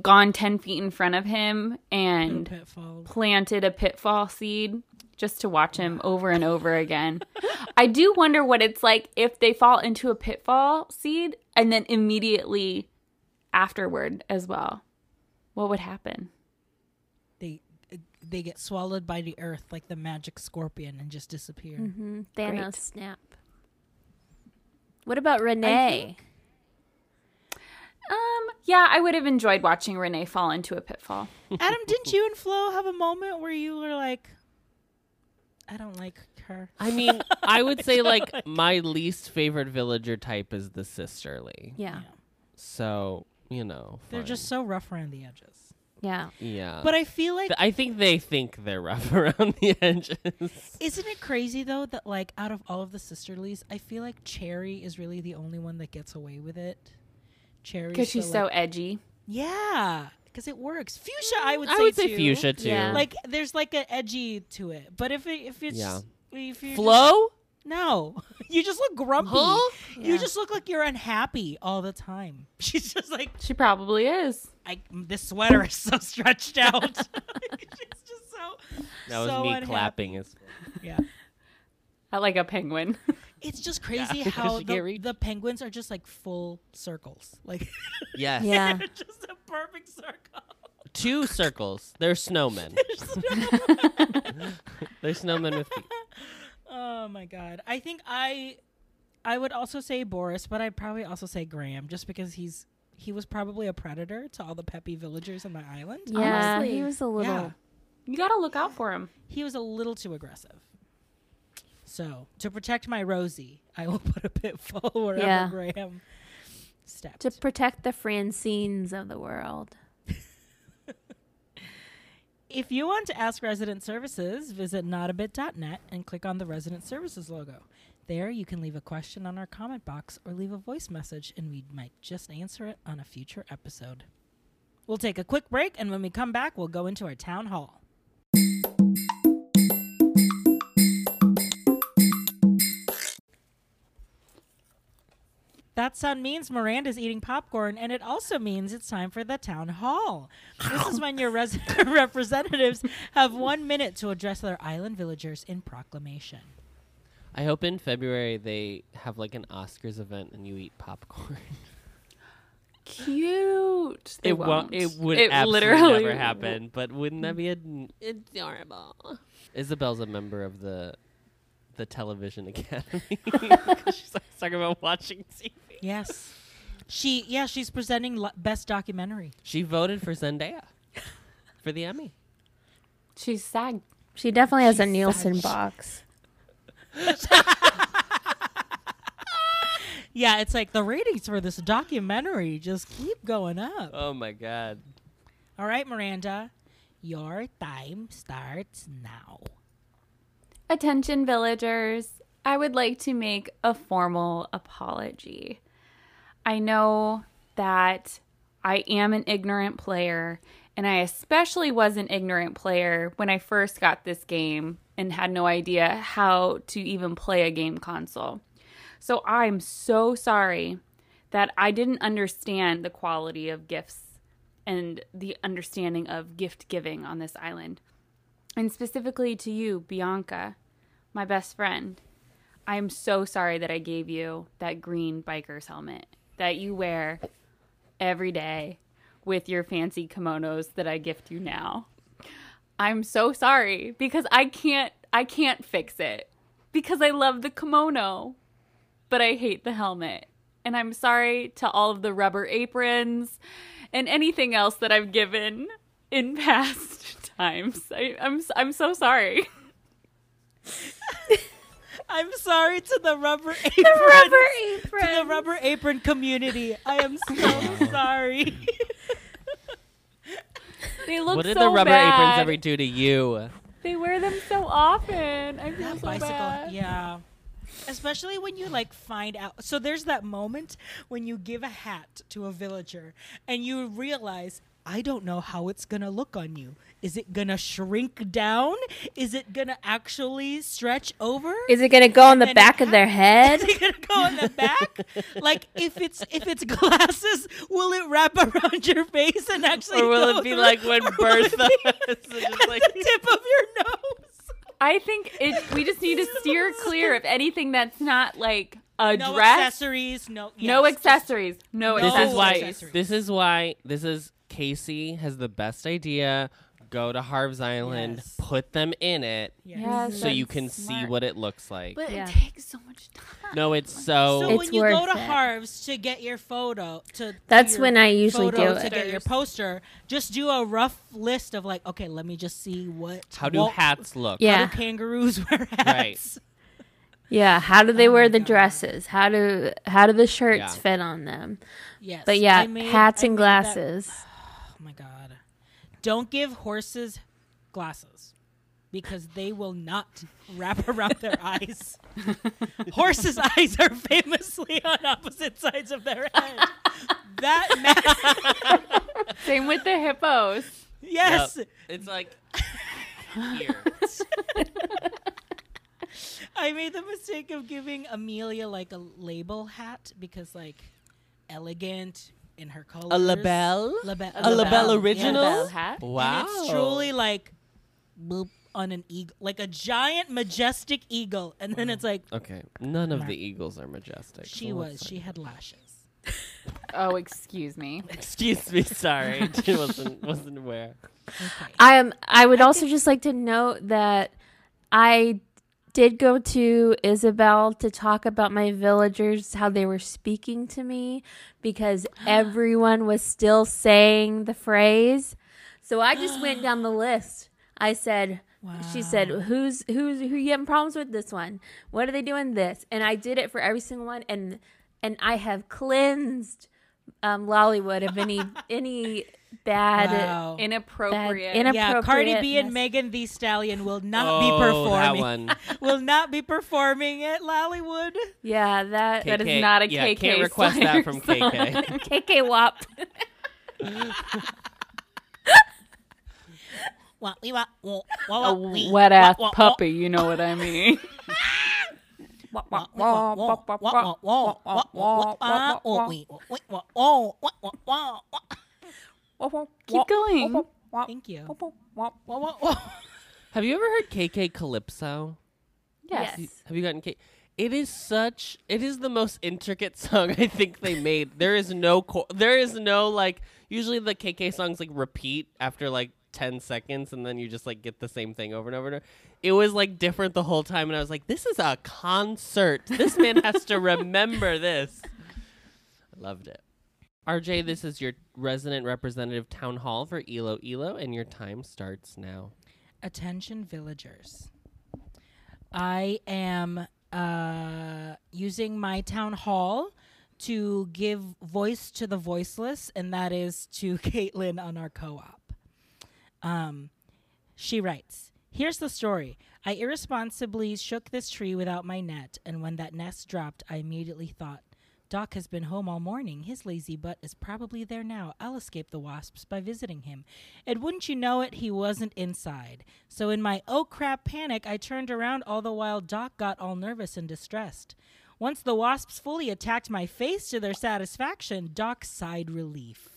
gone 10 feet in front of him and planted a pitfall seed just to watch him over and over again. I do wonder what it's like if they fall into a pitfall seed and then immediately afterward as well. What would happen? They they get swallowed by the earth like the magic scorpion and just disappear. hmm Thanos Great. snap. What about Renee? Um, yeah, I would have enjoyed watching Renee fall into a pitfall. Adam, didn't you and Flo have a moment where you were like, I don't like her? I mean, I would say like my least favorite villager type is the sisterly. Yeah. So, you know, They're fine. just so rough around the edges. Yeah. yeah. But I feel like, Th- I think they think they're rough around the edges. isn't it crazy though that like out of all of the sisterlies, I feel like Cherry is really the only one that gets away with it. Cherry, Because she's so like- edgy. yeah, because it works. Fuchsia, I mm, would say. I say would say too. fuchsia too. Yeah. Like there's like an edgy to it, but if it, if it's Yeah. if you Flo? no, you just look grumpy. Huh? You just look like you're unhappy all the time. She's just like, She probably is. I mm, this sweater is so stretched out. She's just so That was so me unhappy. clapping. As yeah. I like a penguin. It's just crazy Yeah. how the, the penguins are just like full circles. Like yes. Yeah. they're just a perfect circle. Two circles. They're snowmen. They're snowmen with feet. Oh my god. I think I I would also say Boris, but I'd probably also say Graham just because he's he was probably a predator to all the peppy villagers on my island. Yeah. Honestly. He was a little. Yeah. You gotta look out for him. He was a little too aggressive. So, to protect my Rosie, I will put a pitfall wherever Yeah. Graham stepped. To protect the Francines of the world. If you want to ask resident services, visit notabit.net and click on the resident services logo. There, you can leave a question on our comment box or leave a voice message, and we might just answer it on a future episode. We'll take a quick break, and when we come back, we'll go into our town hall. That sound means Miranda's eating popcorn, and it also means it's time for the town hall. This is when your res- representatives have one minute to address their island villagers in proclamation. I hope in February they have like an Oscars event and you eat popcorn. Cute. They it won't. It would It absolutely literally never happen. But wouldn't that be ad- adorable? Isabelle's a member of the the Television Academy. 'Cause She's always talking about watching TV. Yes. She, yeah, she's presenting lo- best documentary. She voted for Zendaya for the Emmy. She's SAG. She definitely has a She's Nielsen such- box. Yeah, it's like the ratings for this documentary just keep going up. Oh my god. All right, Miranda, your time starts now. Attention, villagers. I would like to make a formal apology. I know that I am an ignorant player, and I especially was an ignorant player when I first got this game and had no idea how to even play a game console. So I'm so sorry that I didn't understand the quality of gifts and the understanding of gift giving on this island. And specifically to you, Bianca, my best friend. I am so sorry that I gave you that green biker's helmet that you wear every day with your fancy kimonos that I gift you now. I'm so sorry because I can't I can't fix it because I love the kimono, but I hate the helmet. And I'm sorry to all of the rubber aprons and anything else that I've given in past times. I, I'm I'm so sorry. I'm sorry to the rubber apron. The rubber To apron. the rubber apron community. I am so uh-huh. sorry. They look what did so the rubber bad. aprons ever do to you? They wear them so often. I feel That so bicycle, bad. yeah. Especially when you like find out. So there's that moment when you give a hat to a villager and you realize, I don't know how it's going to look on you. Is it going to shrink down? Is it going to actually stretch over? Is it gonna go on the then back of their head? Is it gonna go in the back? like if it's if it's glasses, will it wrap around your face and actually? Or will go it be through- like when or will it Bertha be is just like at the tip of your nose? I think it. We just need to steer clear of anything that's not like a No dress. accessories. No. no yes, just- accessories. No, No this is why this is why this is Casey has the best idea. Go to Harv's Island, Yes. put them in it, Yes. Yes, so you that's can see smart. what it looks like. But Yeah. it takes so much time. no, it's so. So It's when you go worth to it. Harv's to get your photo, to That's your when I usually photo do to it. get your poster, just do a rough list of like, okay, let me just see what. how do Wal- hats look? How Yeah. do kangaroos wear hats? Yeah. How do they Oh wear the God. dresses? How do how do the shirts Yeah. fit on them? Yes. But yeah, I made- hats I and made that- glasses. Oh my god. Don't give horses glasses because they will not wrap around their eyes. Horses' eyes are famously on opposite sides of their head. That matters. Same with the hippos. Yes. Yep. It's like here. I made the mistake of giving Amelia like a label hat because like elegant in her colors. labelle? Labe- A label yeah. original? Bell hat. Wow. And it's truly like boop on an eagle, like a giant majestic eagle, and then it's like Okay, none of Mar- the eagles are majestic. she so was. She had lashes. Oh, excuse me. Excuse me, sorry, she wasn't wasn't aware. Okay. I am. I would also just like to note that I did go to Isabelle to talk about my villagers, how they were speaking to me, because everyone was still saying the phrase. So I just went down the list. I said, she said, "Who's who's who? You having problems with this one? What are they doing this?" And I did it for every single one, and and I have cleansed um, Lollywood of any any bad. Wow. Inappropriate. Bad- yeah, Cardi B and. Megan Thee Stallion will not be Oh, that performing. one. will not be performing at Lollywood. Yeah, that That is KK not a yeah, KK Can't request Slider that from song. KK. KK WAP. A wah, wee, wet ass puppy. You know what I mean. Keep going. Thank you. Have you ever heard KK Calypso? Yes. Yes. Have you gotten K? It is such. It is the most intricate song I think they made. There is no. Co- there is no like. Usually the KK songs like repeat after like ten seconds, and then you just like get the same thing over and over and over. It was like different the whole time, and I was like, "This is a concert. This man has to remember this." I loved it. RJ, this is your resident representative town hall for Iloilo, and your time starts now. Attention, villagers. I am uh, using my town hall to give voice to the voiceless, and that is to Caitlin on our co op. Um, she writes Here's the story. I irresponsibly shook this tree without my net, and when that nest dropped, I immediately thought, Doc has been home all morning. His lazy butt is probably there now. I'll escape the wasps by visiting him. And wouldn't you know it, he wasn't inside. So, in my oh crap panic, I turned around all the while Doc got all nervous and distressed. Once the wasps fully attacked my face to their satisfaction, Doc sighed relief.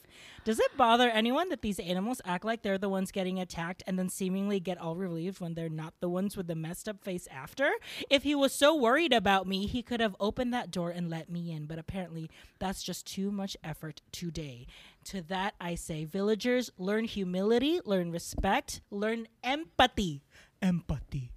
Does it bother anyone that these animals act like they're the ones getting attacked and then seemingly get all relieved when they're not the ones with the messed up face after? If he was so worried about me, he could have opened that door and let me in, but apparently that's just too much effort today. To that I say, villagers, learn humility, learn respect, learn empathy. Empathy.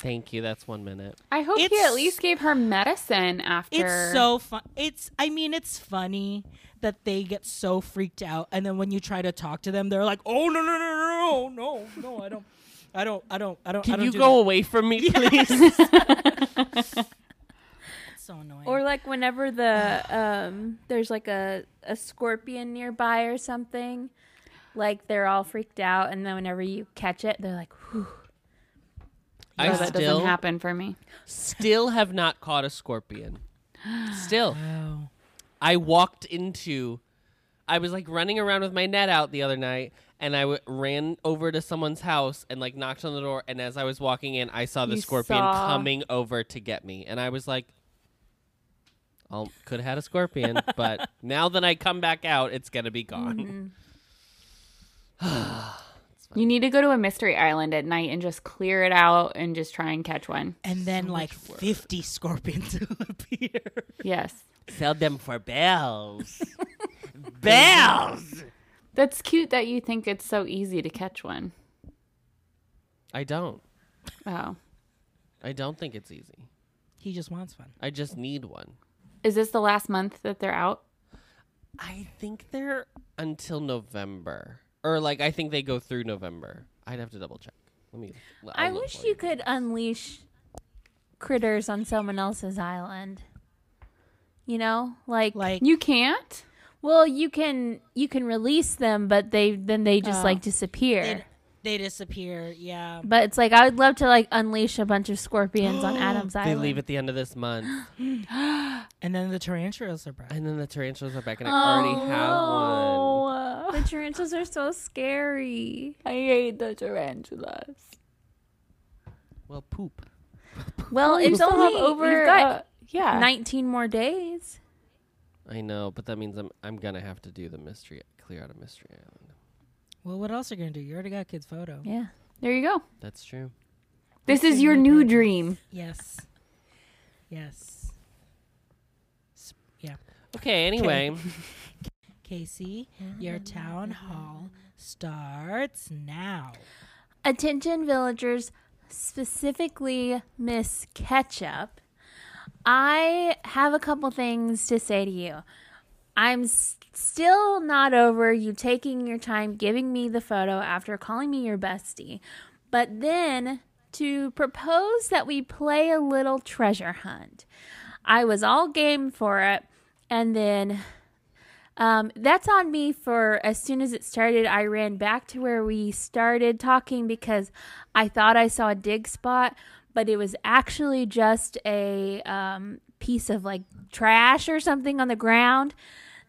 Thank you. That's one minute. I hope he It's- at least gave her medicine after. It's so fun. It's I mean it's funny that they get so freaked out and then when you try to talk to them they're like, "Oh no no no no no no, I don't I don't I don't I don't I Can don't you do go that." away from me, please? It's so annoying. Or like whenever the um there's like a a scorpion nearby or something, like they're all freaked out, and then whenever you catch it, they're like, Whew. I No, that still doesn't happen for me. still have not caught a scorpion. Still, wow. I walked into. I was like running around with my net out the other night, and I w- ran over to someone's house and like knocked on the door. And as I was walking in, I saw the You scorpion saw- coming over to get me, and I was like, "I could have had a scorpion, but now that I come back out, it's gonna be gone." Mm-hmm. You need to go to a mystery island at night and just clear it out and just try and catch one. And then like 50 scorpions will appear. Yes. Sell them for bells. bells. That's cute that you think it's so easy to catch one. I don't. Oh. I don't think it's easy. He just wants one. I just need one. Is this the last month that they're out? I think they're until November, or like I think they go through November. I'd have to double check. Let me. I'll I wish you could unleash critters on someone else's island. You know, like, Like You can't? well, you can you can release them, but they then they just Oh. like disappear. they, they disappear. Yeah. but it's like I would love to like unleash a bunch of scorpions on Adam's They island. They leave at the end of this month, And then the tarantulas are back. and then the tarantulas are back, and I Oh, already have one. The tarantulas are so scary. I hate the tarantulas. Well, poop. Well, You it's still only have over you've got uh, yeah. 19 more days. I know, but that means I'm I'm gonna have to do the mystery, clear out a mystery island. Well, what else are you gonna do? You already got kid's photo. Yeah. There you go. That's true. This What's is your your new new dream. Yes. Yes. S- Yeah. Okay. Anyway, Casey, your town hall starts now. Attention villagers, specifically Miss Ketchup. I have a couple things to say to you. I'm s- still not over you taking your time giving me the photo after calling me your bestie. But then to propose that we play a little treasure hunt. I was all game for it. And then um, that's on me for as soon as it started, I ran back to where we started talking because I thought I saw a dig spot, but it was actually just a um, piece of like trash or something on the ground.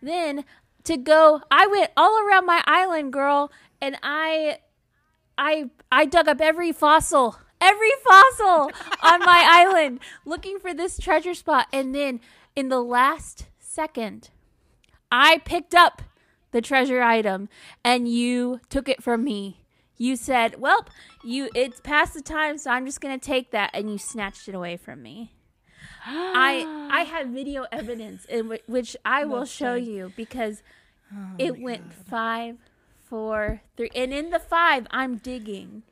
Then to go, I went all around my island, girl, and I. I I dug up every fossil every fossil on my island looking for this treasure spot. And then in the last second, I picked up the treasure item and you took it from me. You said, "Well, you it's past the time, so I'm just going to take that." And you snatched it away from me. I I have video evidence in whi- which I will show you because it went five, four, three, and in the five, I'm digging,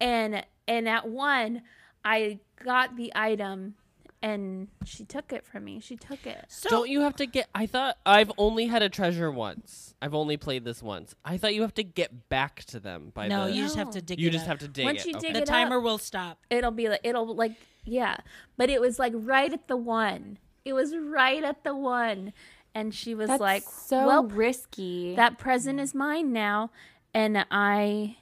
and and at one, I got the item, and she took it from me. She took it. So Don't you have to get? I thought I've only had a treasure once. I've only played this once. I thought you have to get back to them by no, the. you just have to dig. you it just up. have to dig Once it. you okay. dig The it timer up. will stop. It'll be like it'll like yeah, but it was like right at the one. It was right at the one, and she was That's like, so "Well, risky. that present is mine now," and I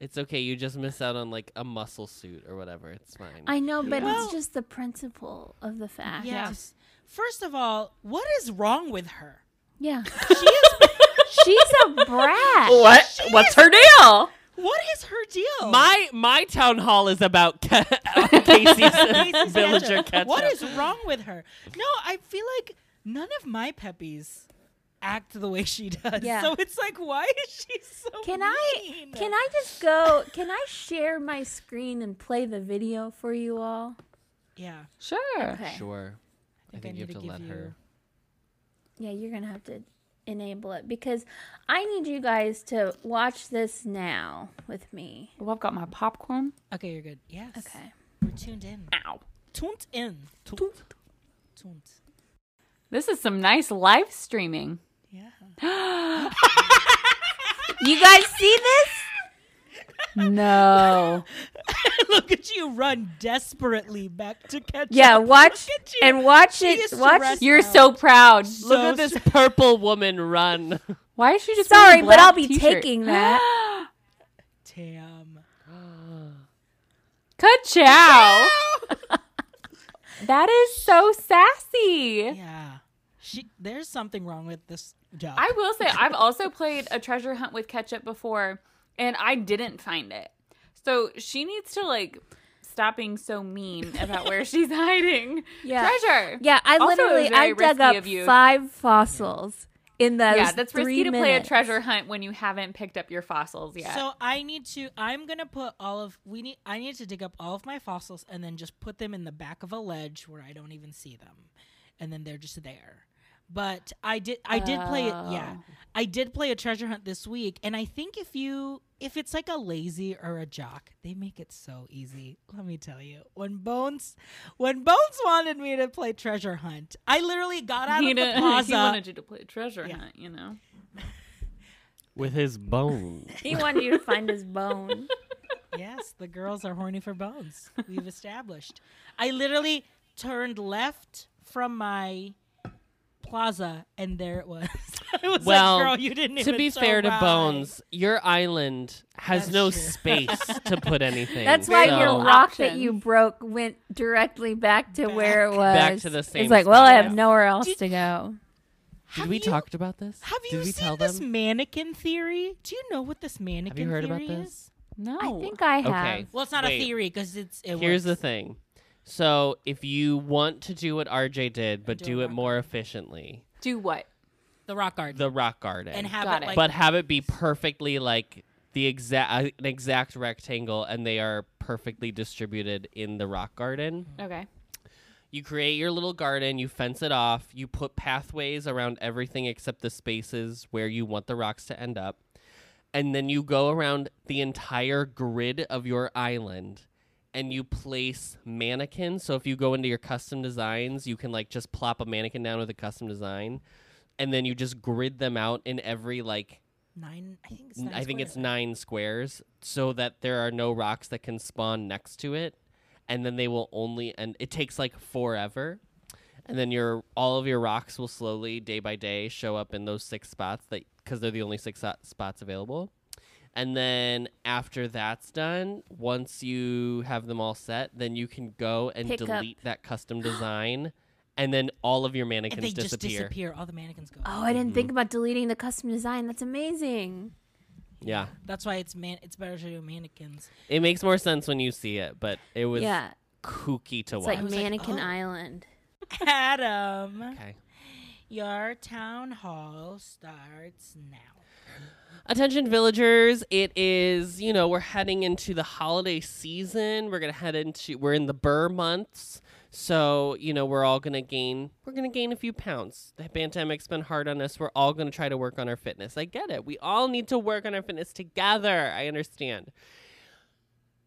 It's okay. You just miss out on like a muscle suit or whatever. It's fine. I know, but Well- it's just the principle of the fact. Yes. First of all, what is wrong with her? Yeah. She is. She's a brat. what? What's her deal? what is her deal? my my town hall is about Ca- Casey's Casey's villager ketchup. ketchup. What is wrong with her? No, I feel like none of my peppies act the way she does. Yeah. So it's like, why is she so Can I can I just go can I share my screen and play the video for you all? Yeah. Sure. Okay. Sure. I think think, I you have need to to let give her. Yeah, you're going to have to enable it because I need you guys to watch this now with me. Well, I've got my popcorn. Okay, you're good. Yes. Okay. We're tuned in. Ow. Tuned in. Tuned. Tuned. This is some nice live streaming. Yeah. You guys see this? No. Look at you run desperately back to catch Yeah, up. watch Look at you. and watch She it. Watch You're out. so proud. Look at this purple woman run. Why is she just Sorry, but I'll be t-shirt? taking that. Damn. Ka-chow. that is so sassy. Yeah. She there's something wrong with this job. I will say I've also played a treasure hunt with ketchup before and I didn't find it. So she needs to like stop being so mean about where she's hiding Yeah. treasure. Yeah, I Also, literally I dug up five fossils in those Yeah, that's risky to play a treasure hunt when you haven't picked up your fossils yet. So I need to. I'm gonna put all of we need. I need to dig up all of my fossils and then just put them in the back of a ledge where I don't even see them, and then they're just there. But I did. I did play it. Yeah, Oh. I did play a treasure hunt this week, and I think if you if it's like a lazy or a jock, they make it so easy. Let me tell you, when Bones when Bones wanted me to play treasure hunt, I literally got out he, of the did- plaza. he wanted you to play treasure Yeah. hunt, you know. With his bone. He wanted you to find his bone. yes, the girls are horny for bones. We've established. I literally turned left from my plaza, and there it was. I was Well, like, "Girl, you didn't." to even be so fair to right." Bones, your island has That's no true. space to put anything. That's why so- your rock that you broke went directly back to where it was. Back to the same It's like, well, I have nowhere else Did- to go. Did Have we you- talked about this? Have you Did we seen tell this them? mannequin theory? Do you know what this mannequin heard about theory this? is? No. I think I have. Okay. Well, it's not Wait. a theory because it's. It Here's the thing. So if you want to do what RJ did, but do do it rock more efficiently, Do what? the rock garden the rock garden, and have Got it it. like. but have it be perfectly like the exact uh, an exact rectangle, and they are perfectly distributed in the rock garden. Okay. You create your little garden, you fence it off, you put pathways around everything except the spaces where you want the rocks to end up. And then you go around the entire grid of your island and you place mannequins. So if you go into your custom designs, you can like just plop a mannequin down with a custom design and then you just grid them out in every like nine. I think it's. Nine I think it's squares. nine squares so that there are no rocks that can spawn next to it and then they will only and it takes like forever and then your all of your rocks will slowly day by day show up in those six spots that because they're the only six uh, spots available and then after that's done once you have them all set then you can go and Pick up. delete that custom design and then all of your And mannequins they just disappear disappear. All the mannequins go. Oh, I didn't think mm-hmm. about deleting the custom design. That's amazing. Yeah. That's why it's man. It's better to do mannequins. It makes more sense when you see it, but it was yeah, kooky to it's watch. like was like, Mannequin oh. Island. Adam, okay. your town hall starts now. Attention villagers, it is, you know, we're heading into the holiday season. We're going to head into we're in the Burr months. So, you know, we're all going to gain we're going to gain a few pounds. The pandemic's been hard on us. We're all going to try to work on our fitness. I get it. We all need to work on our fitness together. I understand.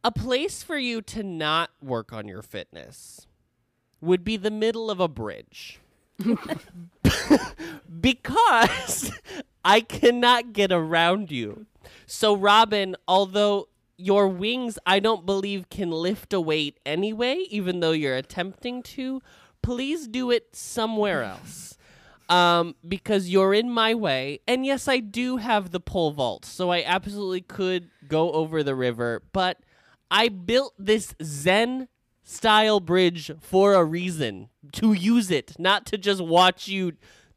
A place for you to not work on your fitness would be the middle of a bridge. because I cannot get around you. So, Robin, although your wings I don't believe can lift a weight anyway, even though you're attempting to, please do it somewhere else. Um, because you're in my way. And yes, I do have the pole vault, so I absolutely could go over the river, but I built this Zen style bridge for a reason to use it, not to just watch you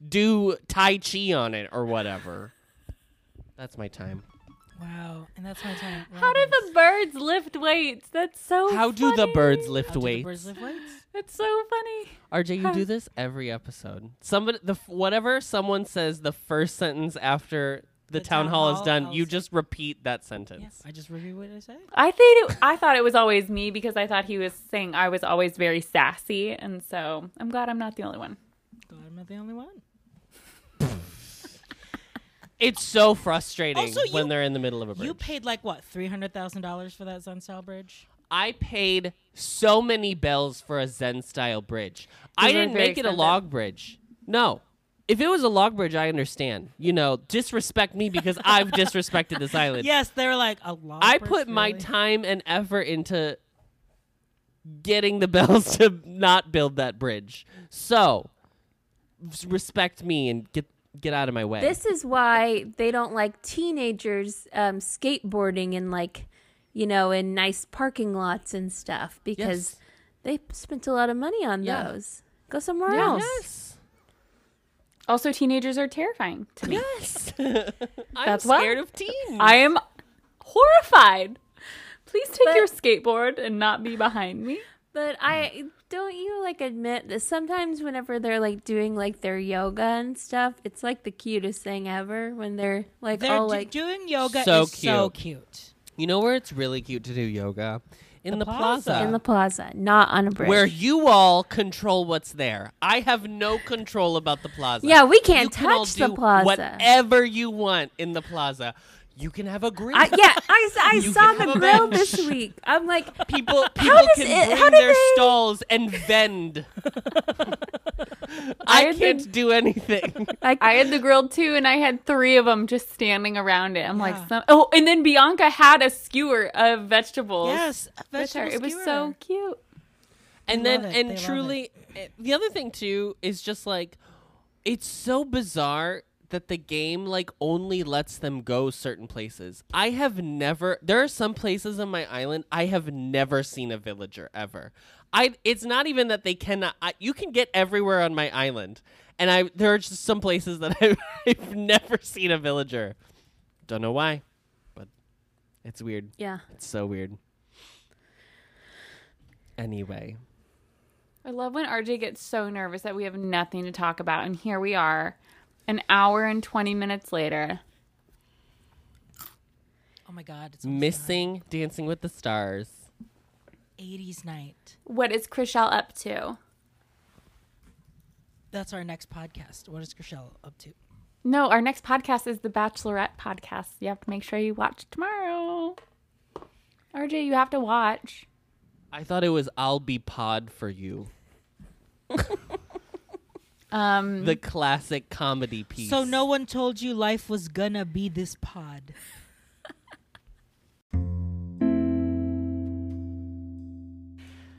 do Tai Chi on it or whatever. That's my time. Wow, and that's my time. How do the birds lift weights? That's so. How do the birds lift How do the weights? birds lift weights? That's so funny. RJ, you do this every episode. Somebody, the whatever someone says, the first sentence after the, The town, town hall is done, you just repeat that sentence. Yes, I just review what I say. I think it, I thought it was always me because I thought he was saying I was always very sassy, and so I'm glad I'm not the only one. Glad I'm not the only one. It's so frustrating Also, when you- they're in the middle of a bridge. You paid like what three hundred thousand dollars for that Zen style bridge? I paid so many bells for a Zen style bridge. I didn't very make it a expensive. log bridge. No. If it was a log bridge, I understand. You know, disrespect me because I've disrespected this island. Yes, they're like a lot. I put my time and effort into getting the bells to not build that bridge. So, respect me and get get out of my way. This is why they don't like teenagers um, skateboarding in like, you know, in nice parking lots and stuff because Yes. they spent a lot of money on Yeah. those. Go somewhere Yeah. else. yes. Also, teenagers are terrifying to me. Yes. I'm That's why- scared of teens. I am horrified. Please take But- your skateboard and not be behind me. But I don't you like admit that sometimes whenever they're like doing like their yoga and stuff, it's like the cutest thing ever when they're like They're all do- like doing yoga So is so cute. You know where it's really cute to do yoga? In the, The plaza. plaza. in the plaza, not on a bridge. where you all control what's there. I have no control about the plaza. yeah, we can't you can all touch the plaza. Whatever you want in the plaza. You can have a grill. I, yeah, I, I saw the grill bench. this week. I'm like, People people does can it- bring their they- stalls and vend. I I can't the- do anything. like I had the grill too, and I had three of them just standing around it. I'm Yeah. like, some, oh, and then Bianca had a skewer of vegetables. Yes, a with her. vegetable It was so cute. and They then love it. They and truly eh, the other thing too is just like it's so bizarre that the game like only lets them go certain places. I have never there are some places on my island i have never seen a villager ever. I it's not even that they cannot I, you can get everywhere on my island and i there are just some places that I've, I've never seen a villager. Don't know why but it's weird. Yeah. it's so weird. Anyway. I love when RJ gets so nervous that we have nothing to talk about, and here we are, an hour and twenty minutes later. Oh my god, it's almost missing dancing with the stars done. 80s night. What is Chriselle up to? That's our next podcast. What is Chriselle up to? No, our next podcast is the Bachelorette podcast. You have to make sure you watch tomorrow. RJ, you have to watch. I thought it was I'll be pod for you. Um, The classic comedy piece. So no one told you life was gonna be this pod.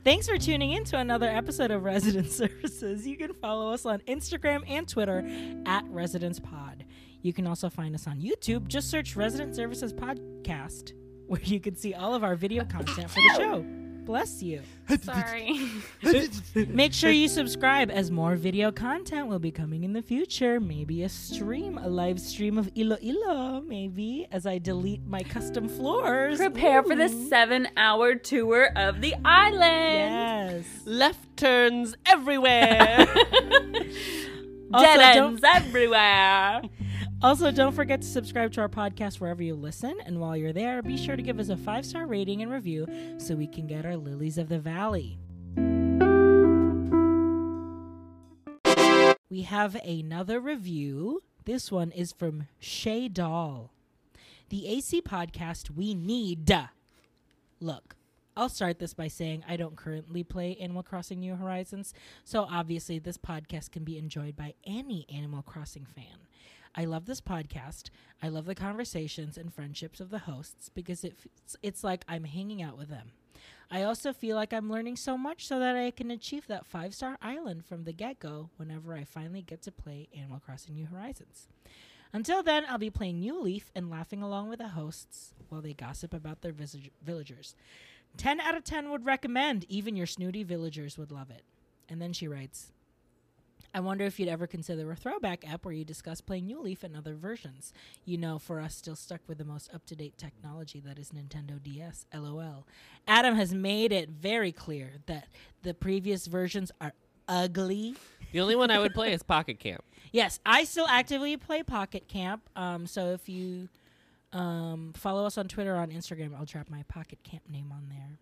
Thanks for tuning in to another episode of Resident Services. You can follow us on Instagram and Twitter at Residence Pod. You can also find us on YouTube. Just search Resident Services Podcast, where you can see all of our video content for the show. Bless you. Sorry. Make sure you subscribe as more video content will be coming in the future. Maybe a stream, a live stream of Iloilo, maybe, as I delete my custom floors. Prepare for the seven hour tour of the island. Yes. Left turns everywhere. Also, Dead don't- ends everywhere. Also, don't forget to subscribe to our podcast wherever you listen. And while you're there, be sure to give us a five star rating and review so we can get our lilies of the valley. We have another review. This one is from Shay Doll. The AC podcast we need. Look, I'll start this by saying I don't currently play Animal Crossing New Horizons, so obviously this podcast can be enjoyed by any Animal Crossing fan. I love this podcast. I love the conversations and friendships of the hosts because it, f- it's like I'm hanging out with them. I also feel like I'm learning so much so that I can achieve that five star island from the get go whenever I finally get to play Animal Crossing New Horizons. Until then, I'll be playing New Leaf and laughing along with the hosts while they gossip about their villagers. 10 out of 10 would recommend. Even your snooty villagers would love it. And then she writes I wonder if you'd ever consider a throwback app where you discuss playing New Leaf and other versions. You know, for us still stuck with the most up to date technology that is Nintendo DS. LOL. Adam has made it very clear that the previous versions are ugly. the only one I would play is Pocket Camp. Yes, I still actively play Pocket Camp. Um, so if you um, follow us on Twitter or on Instagram, I'll drop my Pocket Camp name on there.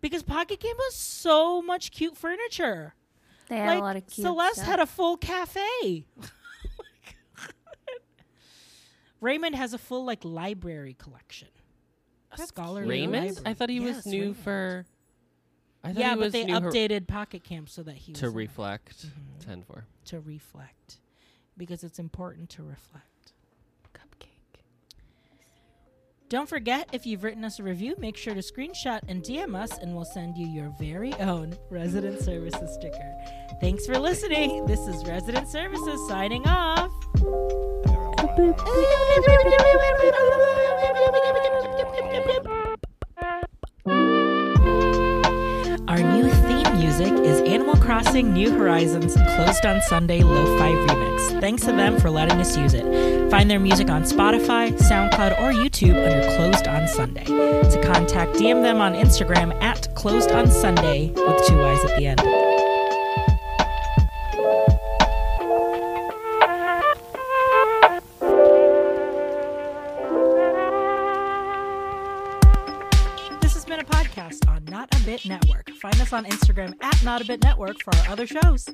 Because Pocket Camp has so much cute furniture. They had like a lot of cute Celeste stuff. had a full cafe. Raymond has a full like library collection. A scholarly Raymond? library. I thought he was new Raymond. for. I thought Yeah, he but they new her- updated Pocket Camp so that he to in it. reflect. Mhm. Ten for. to reflect because it's important to reflect. Don't forget, if you've written us a review, make sure to screenshot and DM us, and we'll send you your very own Resident Services sticker. Thanks for listening. This is Resident Services signing off. Our new theme music is Animal Crossing New Horizons Closed on Sunday Lo-Fi Remix. Thanks to them for letting us use it. Find their music on Spotify, SoundCloud, or YouTube under Closed on Sunday. To contact, DM them on Instagram at Closed on Sunday with two Y's at the end. This has been a podcast on Not a Bit Network. Find us on Instagram at Not a Bit Network for our other shows.